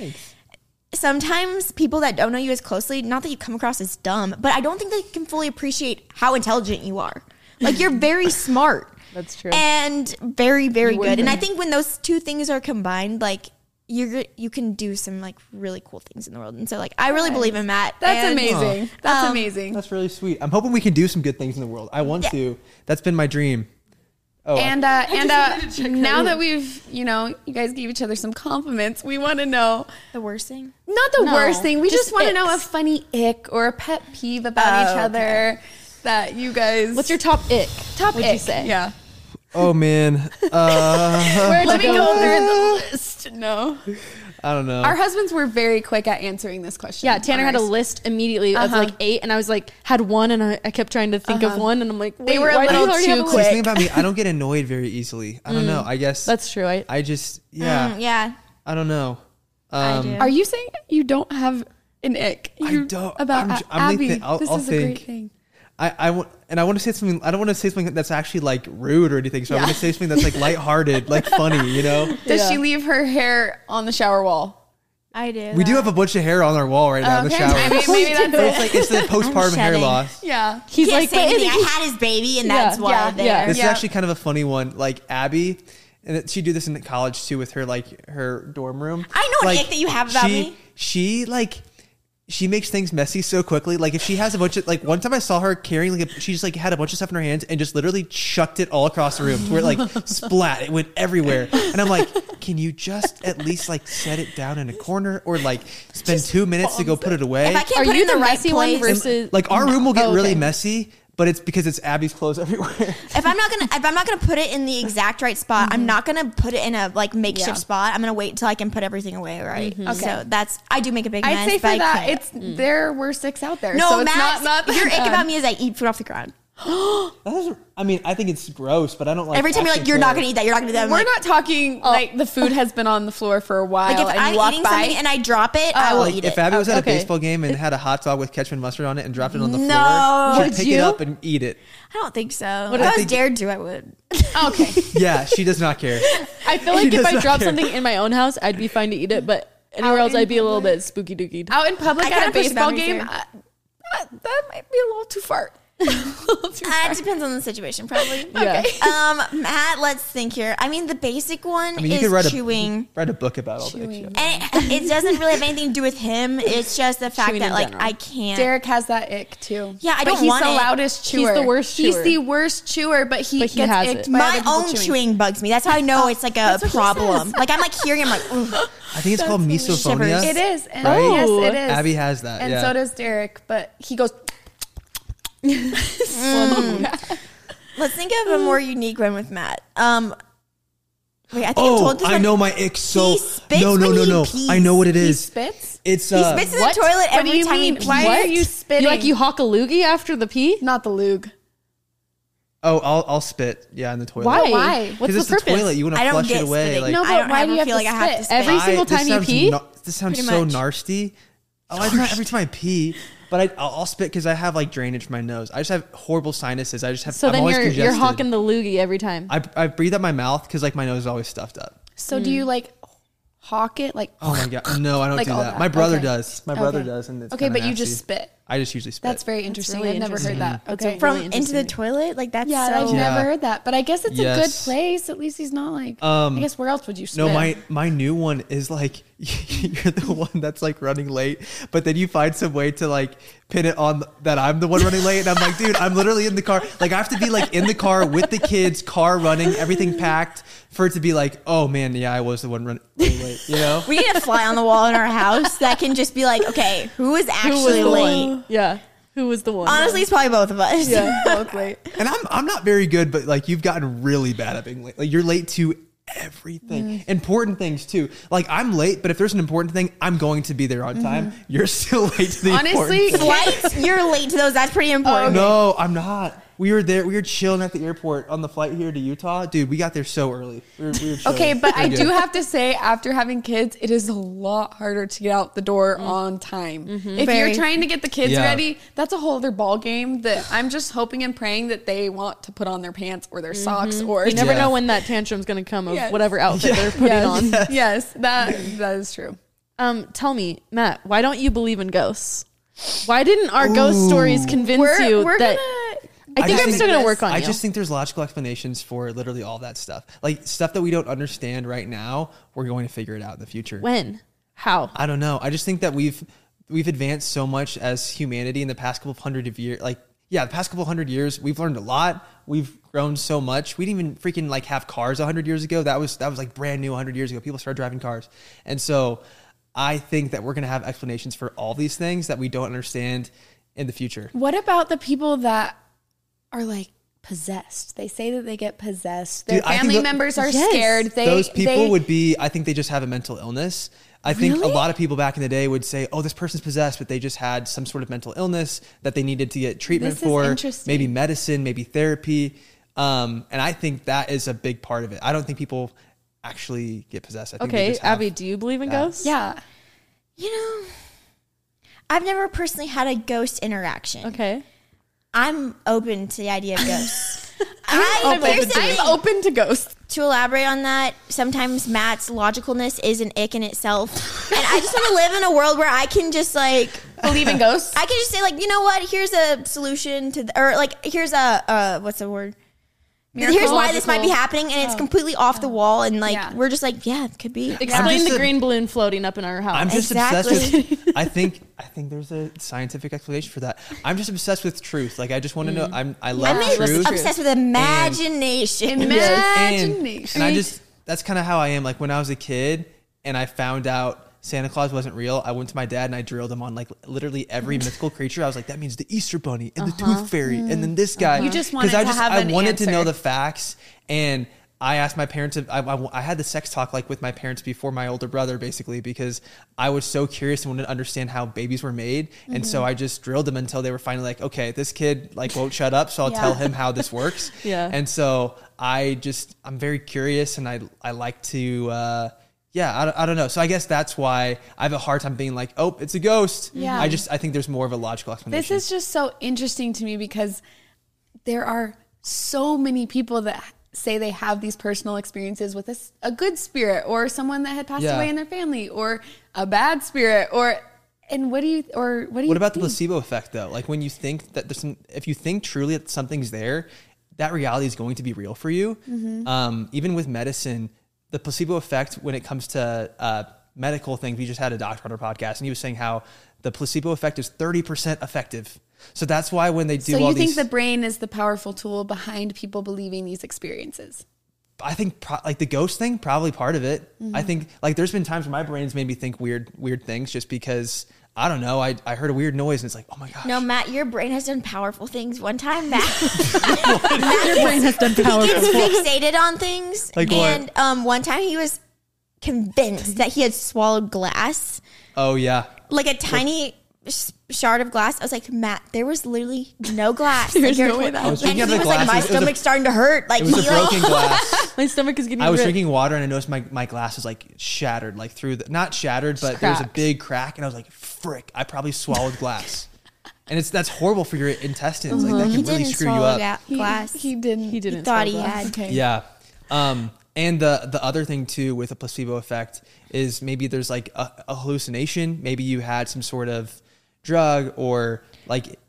Speaker 1: sometimes people that don't know you as closely not that you come across as dumb but i don't think they can fully appreciate how intelligent you are like you're very smart
Speaker 2: That's true.
Speaker 1: and very very good and i think when those two things are combined like you're you can do some like really cool things in the world and so like i really believe in matt
Speaker 3: That's
Speaker 1: and-
Speaker 3: amazing. That's
Speaker 1: um,
Speaker 3: amazing.
Speaker 4: That's really sweet. I'm hoping we can do some good things in the world. I want
Speaker 1: Yeah.
Speaker 4: to. That's been my dream. Oh,
Speaker 3: And uh, and uh,
Speaker 2: wanted to check
Speaker 3: now that we've you know you guys gave each other some compliments, we want to know
Speaker 1: the worst thing
Speaker 3: not the
Speaker 2: No,
Speaker 3: worst thing. We just,
Speaker 2: just
Speaker 3: want to know a funny ick or a pet peeve about each
Speaker 1: Oh,
Speaker 3: other that you guys.
Speaker 2: What's your top ick?
Speaker 3: top
Speaker 2: would
Speaker 3: ick?
Speaker 2: you say?
Speaker 3: Yeah.
Speaker 4: oh man. Uh,
Speaker 2: Where'd
Speaker 3: Let
Speaker 2: you
Speaker 3: me
Speaker 2: go?
Speaker 3: go through the list. No.
Speaker 4: I don't know.
Speaker 3: Our husbands were very quick at answering this question.
Speaker 2: Yeah, Tanner had a list immediately of
Speaker 3: Uh-huh.
Speaker 2: like eight, and I was like, had one, and I, I kept trying to think of
Speaker 3: Uh-huh.
Speaker 2: one, and I'm like,
Speaker 3: They
Speaker 2: wait,
Speaker 3: were a
Speaker 2: why do you
Speaker 3: little
Speaker 2: already
Speaker 3: too
Speaker 2: have a
Speaker 4: See,
Speaker 2: list?
Speaker 4: the thing about me, I don't get annoyed very easily. I don't know. I guess
Speaker 2: That's true. I
Speaker 4: I just yeah.
Speaker 1: Mm, yeah
Speaker 4: I don't know.
Speaker 1: I
Speaker 4: Um,
Speaker 1: do.
Speaker 3: Are you saying you don't have an ick?
Speaker 4: I
Speaker 3: You-
Speaker 4: don't-
Speaker 3: about
Speaker 4: I'm j-
Speaker 3: A-
Speaker 4: I'm
Speaker 3: Abby.
Speaker 4: thinking- I'll-
Speaker 3: this
Speaker 4: I'll
Speaker 3: is a great thing.
Speaker 4: I, I want and I want to say something. I don't want to say something that's actually like rude or anything. So I want to say something that's like lighthearted, like funny. You know,
Speaker 3: Does
Speaker 2: Yeah.
Speaker 3: she leave her hair on the shower wall?
Speaker 1: i do
Speaker 4: we do uh, have a bunch of hair on our wall right now in the
Speaker 3: Okay,
Speaker 4: shower.
Speaker 3: maybe, maybe that's
Speaker 4: So it's like it's the postpartum hair loss.
Speaker 3: Yeah.
Speaker 2: he's
Speaker 1: Can't
Speaker 2: like,
Speaker 1: say
Speaker 2: but
Speaker 1: anything. I had his baby, and
Speaker 2: Yeah,
Speaker 1: that's why
Speaker 2: yeah,
Speaker 1: there.
Speaker 2: yeah.
Speaker 4: This
Speaker 3: Yeah.
Speaker 4: is actually kind of a funny one. Like Abby, and it- she do this in college too with her like her dorm room.
Speaker 1: I know an
Speaker 4: like,
Speaker 1: ick that you have about
Speaker 4: she,
Speaker 1: me.
Speaker 4: She like she makes things messy so quickly. Like if she has a bunch of like one time I saw her carrying like a, she just like had a bunch of stuff in her hands and just literally chucked it all across the room to where it like splat. It went everywhere. And I'm like, can you just at least like set it down in a corner or like spend two minutes to go put it away?
Speaker 1: If I can't
Speaker 2: Are
Speaker 1: put it
Speaker 2: you
Speaker 1: in the,
Speaker 2: the
Speaker 1: right
Speaker 2: messy one
Speaker 1: place,
Speaker 2: versus-
Speaker 4: like our mm, room will get
Speaker 2: Oh,
Speaker 4: really messy but it's because it's Abby's clothes everywhere.
Speaker 1: if I'm not gonna if I'm not gonna put it in the exact right spot, I'm mm-hmm. not gonna put it in a like makeshift
Speaker 3: Yeah.
Speaker 1: spot. I'm gonna wait until I can put everything away right. Mm-hmm.
Speaker 3: Okay.
Speaker 1: So that's I do make a big
Speaker 3: I'd
Speaker 1: mess.
Speaker 3: say
Speaker 1: but
Speaker 3: for
Speaker 1: I
Speaker 3: that,
Speaker 1: can't.
Speaker 3: it's mm. there were six out there.
Speaker 1: no
Speaker 3: so it's
Speaker 1: Matt.
Speaker 3: not not
Speaker 1: your
Speaker 3: that
Speaker 1: ick about me is I eat food off the ground.
Speaker 4: That I mean, I think it's gross, but I don't like.
Speaker 1: Every time you're like, you're not gonna eat that. You're not gonna do that. I'm
Speaker 3: We're
Speaker 1: like,
Speaker 3: not talking oh. like the food has been on the floor for a while
Speaker 1: like if
Speaker 3: and
Speaker 1: I'm
Speaker 3: you walk
Speaker 1: eating
Speaker 3: by.
Speaker 1: something and I drop it, I will
Speaker 3: Oh.
Speaker 4: Like
Speaker 1: eat
Speaker 4: if
Speaker 1: it.
Speaker 4: Abby was at
Speaker 2: Okay.
Speaker 4: a baseball game and had a hot dog with ketchup and mustard on it and dropped it on the
Speaker 1: No.
Speaker 4: floor,
Speaker 2: Would
Speaker 4: she'd pick
Speaker 2: you?
Speaker 4: it up and eat it.
Speaker 1: I don't think so.
Speaker 2: What
Speaker 1: if
Speaker 2: I
Speaker 1: I was
Speaker 4: think-
Speaker 1: dared to, I would.
Speaker 3: Oh, okay.
Speaker 4: Yeah, she does not care.
Speaker 2: I feel
Speaker 4: She
Speaker 2: like if I dropped
Speaker 4: care.
Speaker 2: something in my own house, I'd be fine to eat it, but anywhere
Speaker 3: Out
Speaker 2: else, I'd be a little bit spooky dookied.
Speaker 3: Out in public at a baseball game,
Speaker 1: there.
Speaker 3: I, that, that might be a little too far. A little too
Speaker 1: Uh, it depends on the situation, probably.
Speaker 2: Yeah.
Speaker 1: Um, Matt, let's think here. I mean, the basic one
Speaker 4: I mean, you
Speaker 1: is
Speaker 4: could write
Speaker 1: chewing.
Speaker 4: a write a book about all
Speaker 3: Chewing.
Speaker 4: that.
Speaker 1: And it, it doesn't really have anything to do with him. It's just the fact
Speaker 2: Chewing
Speaker 1: that like
Speaker 2: general.
Speaker 1: I can't.
Speaker 3: Derek has that ick too.
Speaker 1: Yeah, I
Speaker 3: but
Speaker 1: don't
Speaker 3: he's
Speaker 1: want
Speaker 3: the
Speaker 1: it.
Speaker 3: loudest chewer.
Speaker 2: He's the worst
Speaker 3: He's
Speaker 2: chewer.
Speaker 3: the worst chewer, but he
Speaker 2: But he
Speaker 3: gets
Speaker 2: has
Speaker 3: icked
Speaker 2: it.
Speaker 3: by
Speaker 1: my
Speaker 3: other
Speaker 1: own chewing. bugs me. That's how I know it's like a
Speaker 3: that's what he
Speaker 1: problem. Like I'm like hearing, I'm like, Ugh.
Speaker 4: I think it's called misophonia.
Speaker 1: Shivers.
Speaker 3: It is. And
Speaker 4: Right?
Speaker 3: Yes,
Speaker 2: Oh.
Speaker 3: it is.
Speaker 4: Abby has that.
Speaker 3: and
Speaker 4: yeah.
Speaker 3: so does Derek, but he goes.
Speaker 1: let's think of a more unique one with Matt. Um, wait, I think I
Speaker 4: oh,
Speaker 1: told this
Speaker 4: I
Speaker 1: one.
Speaker 4: know my ick so.
Speaker 1: He spits
Speaker 4: no, no,
Speaker 1: when
Speaker 4: no,
Speaker 1: he
Speaker 4: no.
Speaker 1: pees.
Speaker 4: I know what it is.
Speaker 3: He spits.
Speaker 4: It's
Speaker 1: He
Speaker 4: uh,
Speaker 1: spits in
Speaker 2: what?
Speaker 1: the toilet
Speaker 3: What
Speaker 1: every
Speaker 3: do you
Speaker 1: time
Speaker 3: mean?
Speaker 1: he
Speaker 3: Why are you spitting?
Speaker 2: You like you hawk a loogie after the pee?
Speaker 3: Not the lug.
Speaker 4: oh, I'll I'll spit. Yeah, in the toilet.
Speaker 2: Why?
Speaker 3: why?
Speaker 2: What's the
Speaker 4: it's
Speaker 2: purpose?
Speaker 4: the toilet. You want to flush
Speaker 1: get
Speaker 4: it away. Like
Speaker 3: No,
Speaker 1: I
Speaker 3: but
Speaker 1: don't
Speaker 3: why
Speaker 1: ever
Speaker 3: do you have
Speaker 1: feel
Speaker 3: to
Speaker 1: like I have to
Speaker 3: spit?
Speaker 1: spit.
Speaker 2: Every
Speaker 4: I-
Speaker 2: single time you pee?
Speaker 4: na- this sounds
Speaker 1: Pretty
Speaker 4: so
Speaker 1: much.
Speaker 4: nasty. Oh, it's not every time I pee, but I, I'll, I'll spit because I have like drainage from my nose. I just have horrible sinuses. I just have.
Speaker 2: So
Speaker 4: I'm
Speaker 2: then
Speaker 4: always
Speaker 2: you're you're hawking the loogie every time.
Speaker 4: I I breathe out my mouth because like my nose is always stuffed up.
Speaker 3: So do you hmm. like hawk it? Like
Speaker 4: Oh my god, no, I don't
Speaker 3: Like
Speaker 4: do
Speaker 3: all
Speaker 4: that.
Speaker 3: that.
Speaker 4: My brother
Speaker 3: Okay.
Speaker 4: does. My brother
Speaker 3: Okay.
Speaker 4: does, and it's
Speaker 3: okay,
Speaker 4: kinda
Speaker 3: but you just spit.
Speaker 4: I just usually spit.
Speaker 3: That's very interesting.
Speaker 2: really
Speaker 3: I've never heard that.
Speaker 2: That's
Speaker 3: Okay.
Speaker 1: from
Speaker 2: really
Speaker 1: into the toilet. Like that's
Speaker 3: yeah,
Speaker 1: so.
Speaker 3: I've
Speaker 4: Yeah.
Speaker 3: never heard that, but I guess it's a good place. At least he's not like.
Speaker 4: Um,
Speaker 3: I guess where else would you spit?
Speaker 4: No, my my new one is like you're the one that's like running late, but then you find some way to like pin it on that I'm the one running late, and I'm like, dude, I'm literally in the car. Like I have to be like in the car with the kids, car running, everything packed, for it to be like, oh man, yeah, I was the one running late. You know?
Speaker 1: We need a fly on the wall in our house that can just be like, okay, who is
Speaker 2: Who was
Speaker 1: actually
Speaker 2: the
Speaker 1: late?
Speaker 2: One? Yeah. Who was the one?
Speaker 1: Honestly, it's probably both of us.
Speaker 2: yeah, both late.
Speaker 4: And I'm I'm not very good, but like you've gotten really bad at being late. Like you're late to everything, important things too. Like I'm late, but if there's an important thing, I'm going to be there on time. Mm-hmm. You're still late to the
Speaker 3: Honestly,
Speaker 4: important thing.
Speaker 1: Flights, you're late to those. That's pretty important.
Speaker 4: Oh No, I'm not. We were there. We were chilling at the airport on the flight here to Utah, dude. We got there so early. We were, we were.
Speaker 3: Okay, but I
Speaker 4: Pretty
Speaker 3: do have to say, after having kids, it is a lot harder to get out the door mm. on time. Mm-hmm. If
Speaker 1: Very.
Speaker 3: you're trying to get the kids
Speaker 4: Yeah.
Speaker 3: ready, that's a whole other ball game. That I'm just hoping and praying that they want to put on their pants or their mm-hmm. socks or
Speaker 2: You never
Speaker 4: Yeah.
Speaker 2: know when that tantrum's going to come of
Speaker 3: Yes.
Speaker 2: whatever outfit they're putting
Speaker 3: yes,
Speaker 2: on.
Speaker 3: yes, that that is true.
Speaker 2: Um, tell me, Matt, why don't you believe in ghosts? Why didn't our ghost stories convince
Speaker 3: We're
Speaker 2: you
Speaker 3: we're
Speaker 2: that?
Speaker 3: gonna.
Speaker 2: I think
Speaker 4: just
Speaker 2: I'm still gonna work on it.
Speaker 4: I
Speaker 2: you.
Speaker 4: just think there's logical explanations for literally all that stuff. Like stuff that we don't understand right now, we're going to figure it out in the future.
Speaker 2: when, how?
Speaker 4: I don't know. I just think that we've we've advanced so much as humanity in the past couple of hundred of years. Like, yeah, the past couple hundred years, we've learned a lot. We've grown so much. We didn't even freaking like have cars a hundred years ago. That was that was like brand new a hundred years ago. People started driving cars, and so I think that we're gonna have explanations for all these things that we don't understand in the future.
Speaker 3: What about the people that are like possessed? They say that they get possessed. Their
Speaker 4: Dude,
Speaker 3: family
Speaker 4: tho-
Speaker 3: members are
Speaker 2: Yes.
Speaker 3: scared. They,
Speaker 4: those people
Speaker 3: they-
Speaker 4: would be i think they just have a mental illness i think a lot of people back in the day would say oh this person's possessed but they just had some sort of mental illness that they needed to get treatment
Speaker 3: This is
Speaker 4: for
Speaker 3: interesting.
Speaker 4: maybe medicine maybe therapy um, and i think that is a big part of it i don't think people actually get possessed I think they
Speaker 2: Okay,
Speaker 4: just have-
Speaker 2: Abby, do you believe in
Speaker 4: that.
Speaker 2: ghosts?
Speaker 3: Yeah.
Speaker 1: You know, I've never personally had a ghost interaction.
Speaker 2: Okay.
Speaker 1: I'm open to the idea of ghosts. I,
Speaker 2: open
Speaker 1: here's
Speaker 2: to
Speaker 1: the
Speaker 2: it.
Speaker 1: thing.
Speaker 3: I'm open to ghosts.
Speaker 1: to elaborate on that, sometimes Matt's logicalness is an ick in itself. and I just want to live in a world where I can just like
Speaker 3: Believe in ghosts.
Speaker 1: I can just say like, you know what? Here's a solution to, the, or like, here's a uh, what's the word? Here's why this might be happening, and it's completely off the wall, and like
Speaker 3: Yeah.
Speaker 1: we're just like, yeah, it could be.
Speaker 2: Explain
Speaker 4: just
Speaker 2: the
Speaker 4: a-
Speaker 2: green balloon floating up in our house.
Speaker 4: I'm just
Speaker 1: Exactly.
Speaker 4: obsessed with. I think I think there's a scientific explanation for that. I'm just obsessed with truth. Like I just want to know. Mm. I'm I love
Speaker 1: I'm like,
Speaker 4: truth.
Speaker 1: obsessed with imagination.
Speaker 3: Ima-
Speaker 4: And-
Speaker 3: Imagination.
Speaker 4: And, I just that's kind of how I am. Like when I was a kid and I found out Santa Claus wasn't real, I went to my dad and I drilled him on like literally every mythical creature. I was like, that means the Easter Bunny and the Tooth Fairy, and then this guy.
Speaker 3: You just wanted
Speaker 4: I
Speaker 3: to have
Speaker 4: I
Speaker 3: an
Speaker 4: wanted to know the facts and. I asked my parents. If, I, I, I had the sex talk like with my parents before my older brother, basically because I was so curious and wanted to understand how babies were made, and so
Speaker 3: Mm-hmm.
Speaker 4: I just drilled them until they were finally like, okay, this kid like won't shut up, so I'll
Speaker 1: Yeah.
Speaker 4: tell him how this works.
Speaker 2: Yeah.
Speaker 4: And so I just I'm very curious and I I like to uh yeah, I, don't- I don't know. So I guess that's why I have a hard time being like, oh, it's a ghost.
Speaker 3: Yeah.
Speaker 4: I just I think there's more of a logical explanation.
Speaker 3: This is just so interesting to me because there are so many people that say they have these personal experiences with a good spirit or someone that had passed
Speaker 4: Yeah.
Speaker 3: away in their family or a bad spirit or and what do you or what do you
Speaker 4: what about the placebo effect though? Like when you think that there's some, if you think truly that something's there, that reality is going to be real for you.
Speaker 3: Mm-hmm.
Speaker 4: Um, even with medicine, the placebo effect when it comes to uh, medical things, we just had a doctor on our podcast, and he was saying how the placebo effect is thirty percent effective. So that's why when they do
Speaker 3: so you
Speaker 4: these,
Speaker 3: think the brain is the powerful tool behind people believing these experiences
Speaker 4: I think pro- like the ghost thing, probably part of it. I think like there's been times where my brain's made me think weird, weird things just because I don't know. I, I heard a weird noise and it's like, oh my gosh.
Speaker 1: No, Matt, your brain has done powerful things. One time, Matt,
Speaker 2: Your brain has done
Speaker 1: he
Speaker 2: powerful.
Speaker 1: gets fixated on things.
Speaker 4: Like what?
Speaker 1: and um, one time he was convinced that he had swallowed glass,
Speaker 4: Oh yeah.
Speaker 1: like a tiny sh- shard of glass. I was like, Matt, there was literally no glass.
Speaker 3: There's
Speaker 1: Like,
Speaker 3: no way that
Speaker 4: I was
Speaker 1: And he was
Speaker 4: the
Speaker 1: like, my
Speaker 4: It was a-
Speaker 1: stomach's starting to hurt. Like,
Speaker 4: It was a broken glass.
Speaker 2: My stomach is getting.
Speaker 4: I was
Speaker 2: ripped.
Speaker 4: drinking water and I noticed my, my glass was like shattered, like through the not shattered, but there was a big crack, and I was like, frick, I probably swallowed glass. And it's that's horrible for your intestines. Like that
Speaker 1: he
Speaker 4: can really screw you up.
Speaker 1: ga-
Speaker 3: He-
Speaker 1: glass.
Speaker 3: he didn't
Speaker 2: He didn't.
Speaker 1: thought he
Speaker 2: glass.
Speaker 1: had.
Speaker 3: okay
Speaker 4: Yeah. Um, and the the other thing too with a placebo effect is maybe there's like a, a hallucination. Maybe you had some sort of drug or like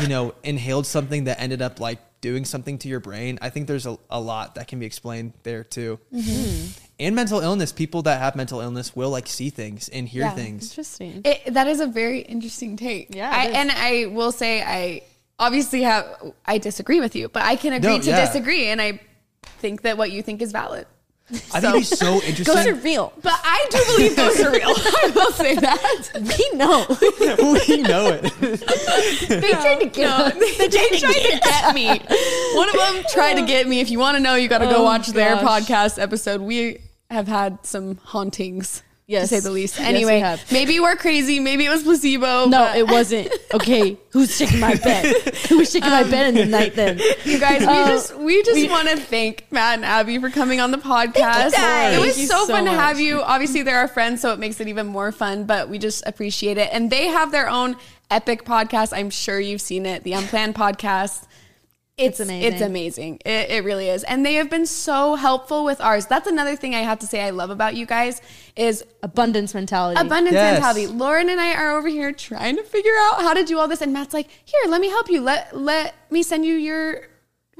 Speaker 4: you know inhaled something that ended up like doing something to your brain. I think there's a, a lot that can be explained there too. Mm-hmm. And mental illness. People that have mental illness will like see things and hear
Speaker 3: Yeah.
Speaker 4: things.
Speaker 2: Interesting.
Speaker 3: It, that is a very interesting take.
Speaker 2: Yeah,
Speaker 3: I, and I will say I obviously have I disagree with you, but I can agree
Speaker 4: No,
Speaker 3: to
Speaker 4: yeah.
Speaker 3: disagree, and I think that what you think is valid.
Speaker 4: I think it's so interesting.
Speaker 2: Ghosts are real.
Speaker 3: But I do believe ghosts are real. I will say that.
Speaker 2: We know.
Speaker 4: we know it.
Speaker 3: They tried to get me. They tried to get me. One of them tried to get me. If you want to know, you got to go
Speaker 2: Oh,
Speaker 3: watch their podcast episode. We have had some hauntings,
Speaker 2: Yes.
Speaker 3: to say the least.
Speaker 2: Yes, we
Speaker 3: Anyway,
Speaker 2: have.
Speaker 3: maybe we're crazy. Maybe it was placebo.
Speaker 2: No, it wasn't. Okay, who's shaking my bed? Who was shaking my bed in the night then?
Speaker 3: You guys, we
Speaker 2: Uh,
Speaker 3: just we just
Speaker 2: we-
Speaker 3: want to thank Matt and Abby for coming on the podcast. It was so,
Speaker 2: so
Speaker 3: fun to have you. Obviously, they're our friends, so it makes it even more fun. But we just appreciate it, and they have their own epic podcast. I'm sure you've seen it, the Unplanned Podcast. It's,
Speaker 2: It's amazing.
Speaker 3: It's amazing. It, it really is, and they have been so helpful with ours. That's another thing I have to say I love about you guys is
Speaker 2: Abundance mentality.
Speaker 3: abundance
Speaker 4: Yes.
Speaker 3: mentality. Lauren and I are over here trying to figure out how to do all this, and Matt's like, "Here, let me help you. Let let me send you your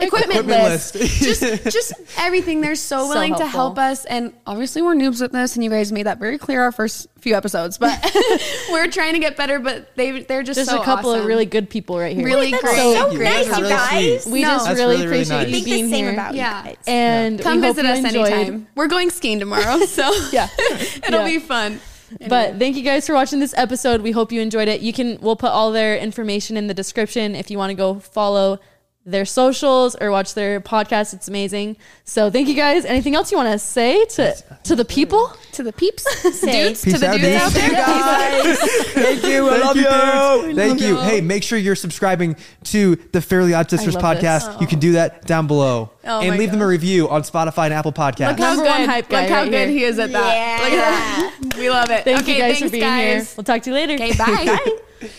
Speaker 3: equipment,
Speaker 4: Equipment
Speaker 3: list.
Speaker 4: list.
Speaker 3: just just everything. They're so
Speaker 2: So
Speaker 3: willing to help us, and obviously we're noobs with this, and you guys made that very clear our first few episodes. But we're trying to get better. But they they're just
Speaker 2: Just
Speaker 3: so
Speaker 2: a couple
Speaker 3: awesome.
Speaker 2: of really good people right here.
Speaker 3: Really
Speaker 1: That's
Speaker 3: great.
Speaker 1: so
Speaker 3: great
Speaker 1: nice, you guys.
Speaker 2: we
Speaker 3: No.
Speaker 2: just
Speaker 4: That's
Speaker 2: really,
Speaker 4: really, really
Speaker 2: appreciate
Speaker 4: nice.
Speaker 2: you being
Speaker 1: the same
Speaker 2: here.
Speaker 1: about
Speaker 3: Yeah.
Speaker 1: you guys.
Speaker 2: And
Speaker 3: Come visit us
Speaker 2: enjoyed.
Speaker 3: anytime. We're going skiing tomorrow, so
Speaker 2: Yeah.
Speaker 3: it'll
Speaker 2: Yeah.
Speaker 3: be fun.
Speaker 2: But thank you guys for watching this episode. We hope you enjoyed it. You can we'll put all their information in the description if you want to go follow their socials or watch their podcast. It's amazing. So thank you guys. Anything else you want to say to to the people?
Speaker 3: to the peeps,
Speaker 1: Say,
Speaker 3: dudes, to the
Speaker 4: out,
Speaker 3: dudes out
Speaker 4: dudes.
Speaker 3: there.
Speaker 4: Thank you. I love you. Thank you. Hey, make sure you're subscribing to the Fairly Odd Sisters
Speaker 2: love
Speaker 4: podcast. You can oh. do that down below.
Speaker 3: Oh
Speaker 4: and
Speaker 3: my
Speaker 4: leave them a review on Spotify and Apple Podcasts.
Speaker 3: Look how
Speaker 2: Number
Speaker 3: good,
Speaker 2: one hype guy
Speaker 3: look how
Speaker 2: right
Speaker 3: good
Speaker 2: here.
Speaker 3: he is at that. Look at that. We love it.
Speaker 2: Thank
Speaker 3: okay,
Speaker 2: you guys
Speaker 3: thanks,
Speaker 2: for being
Speaker 3: guys.
Speaker 2: here. We'll talk to you later.
Speaker 3: Okay, bye.
Speaker 1: Bye.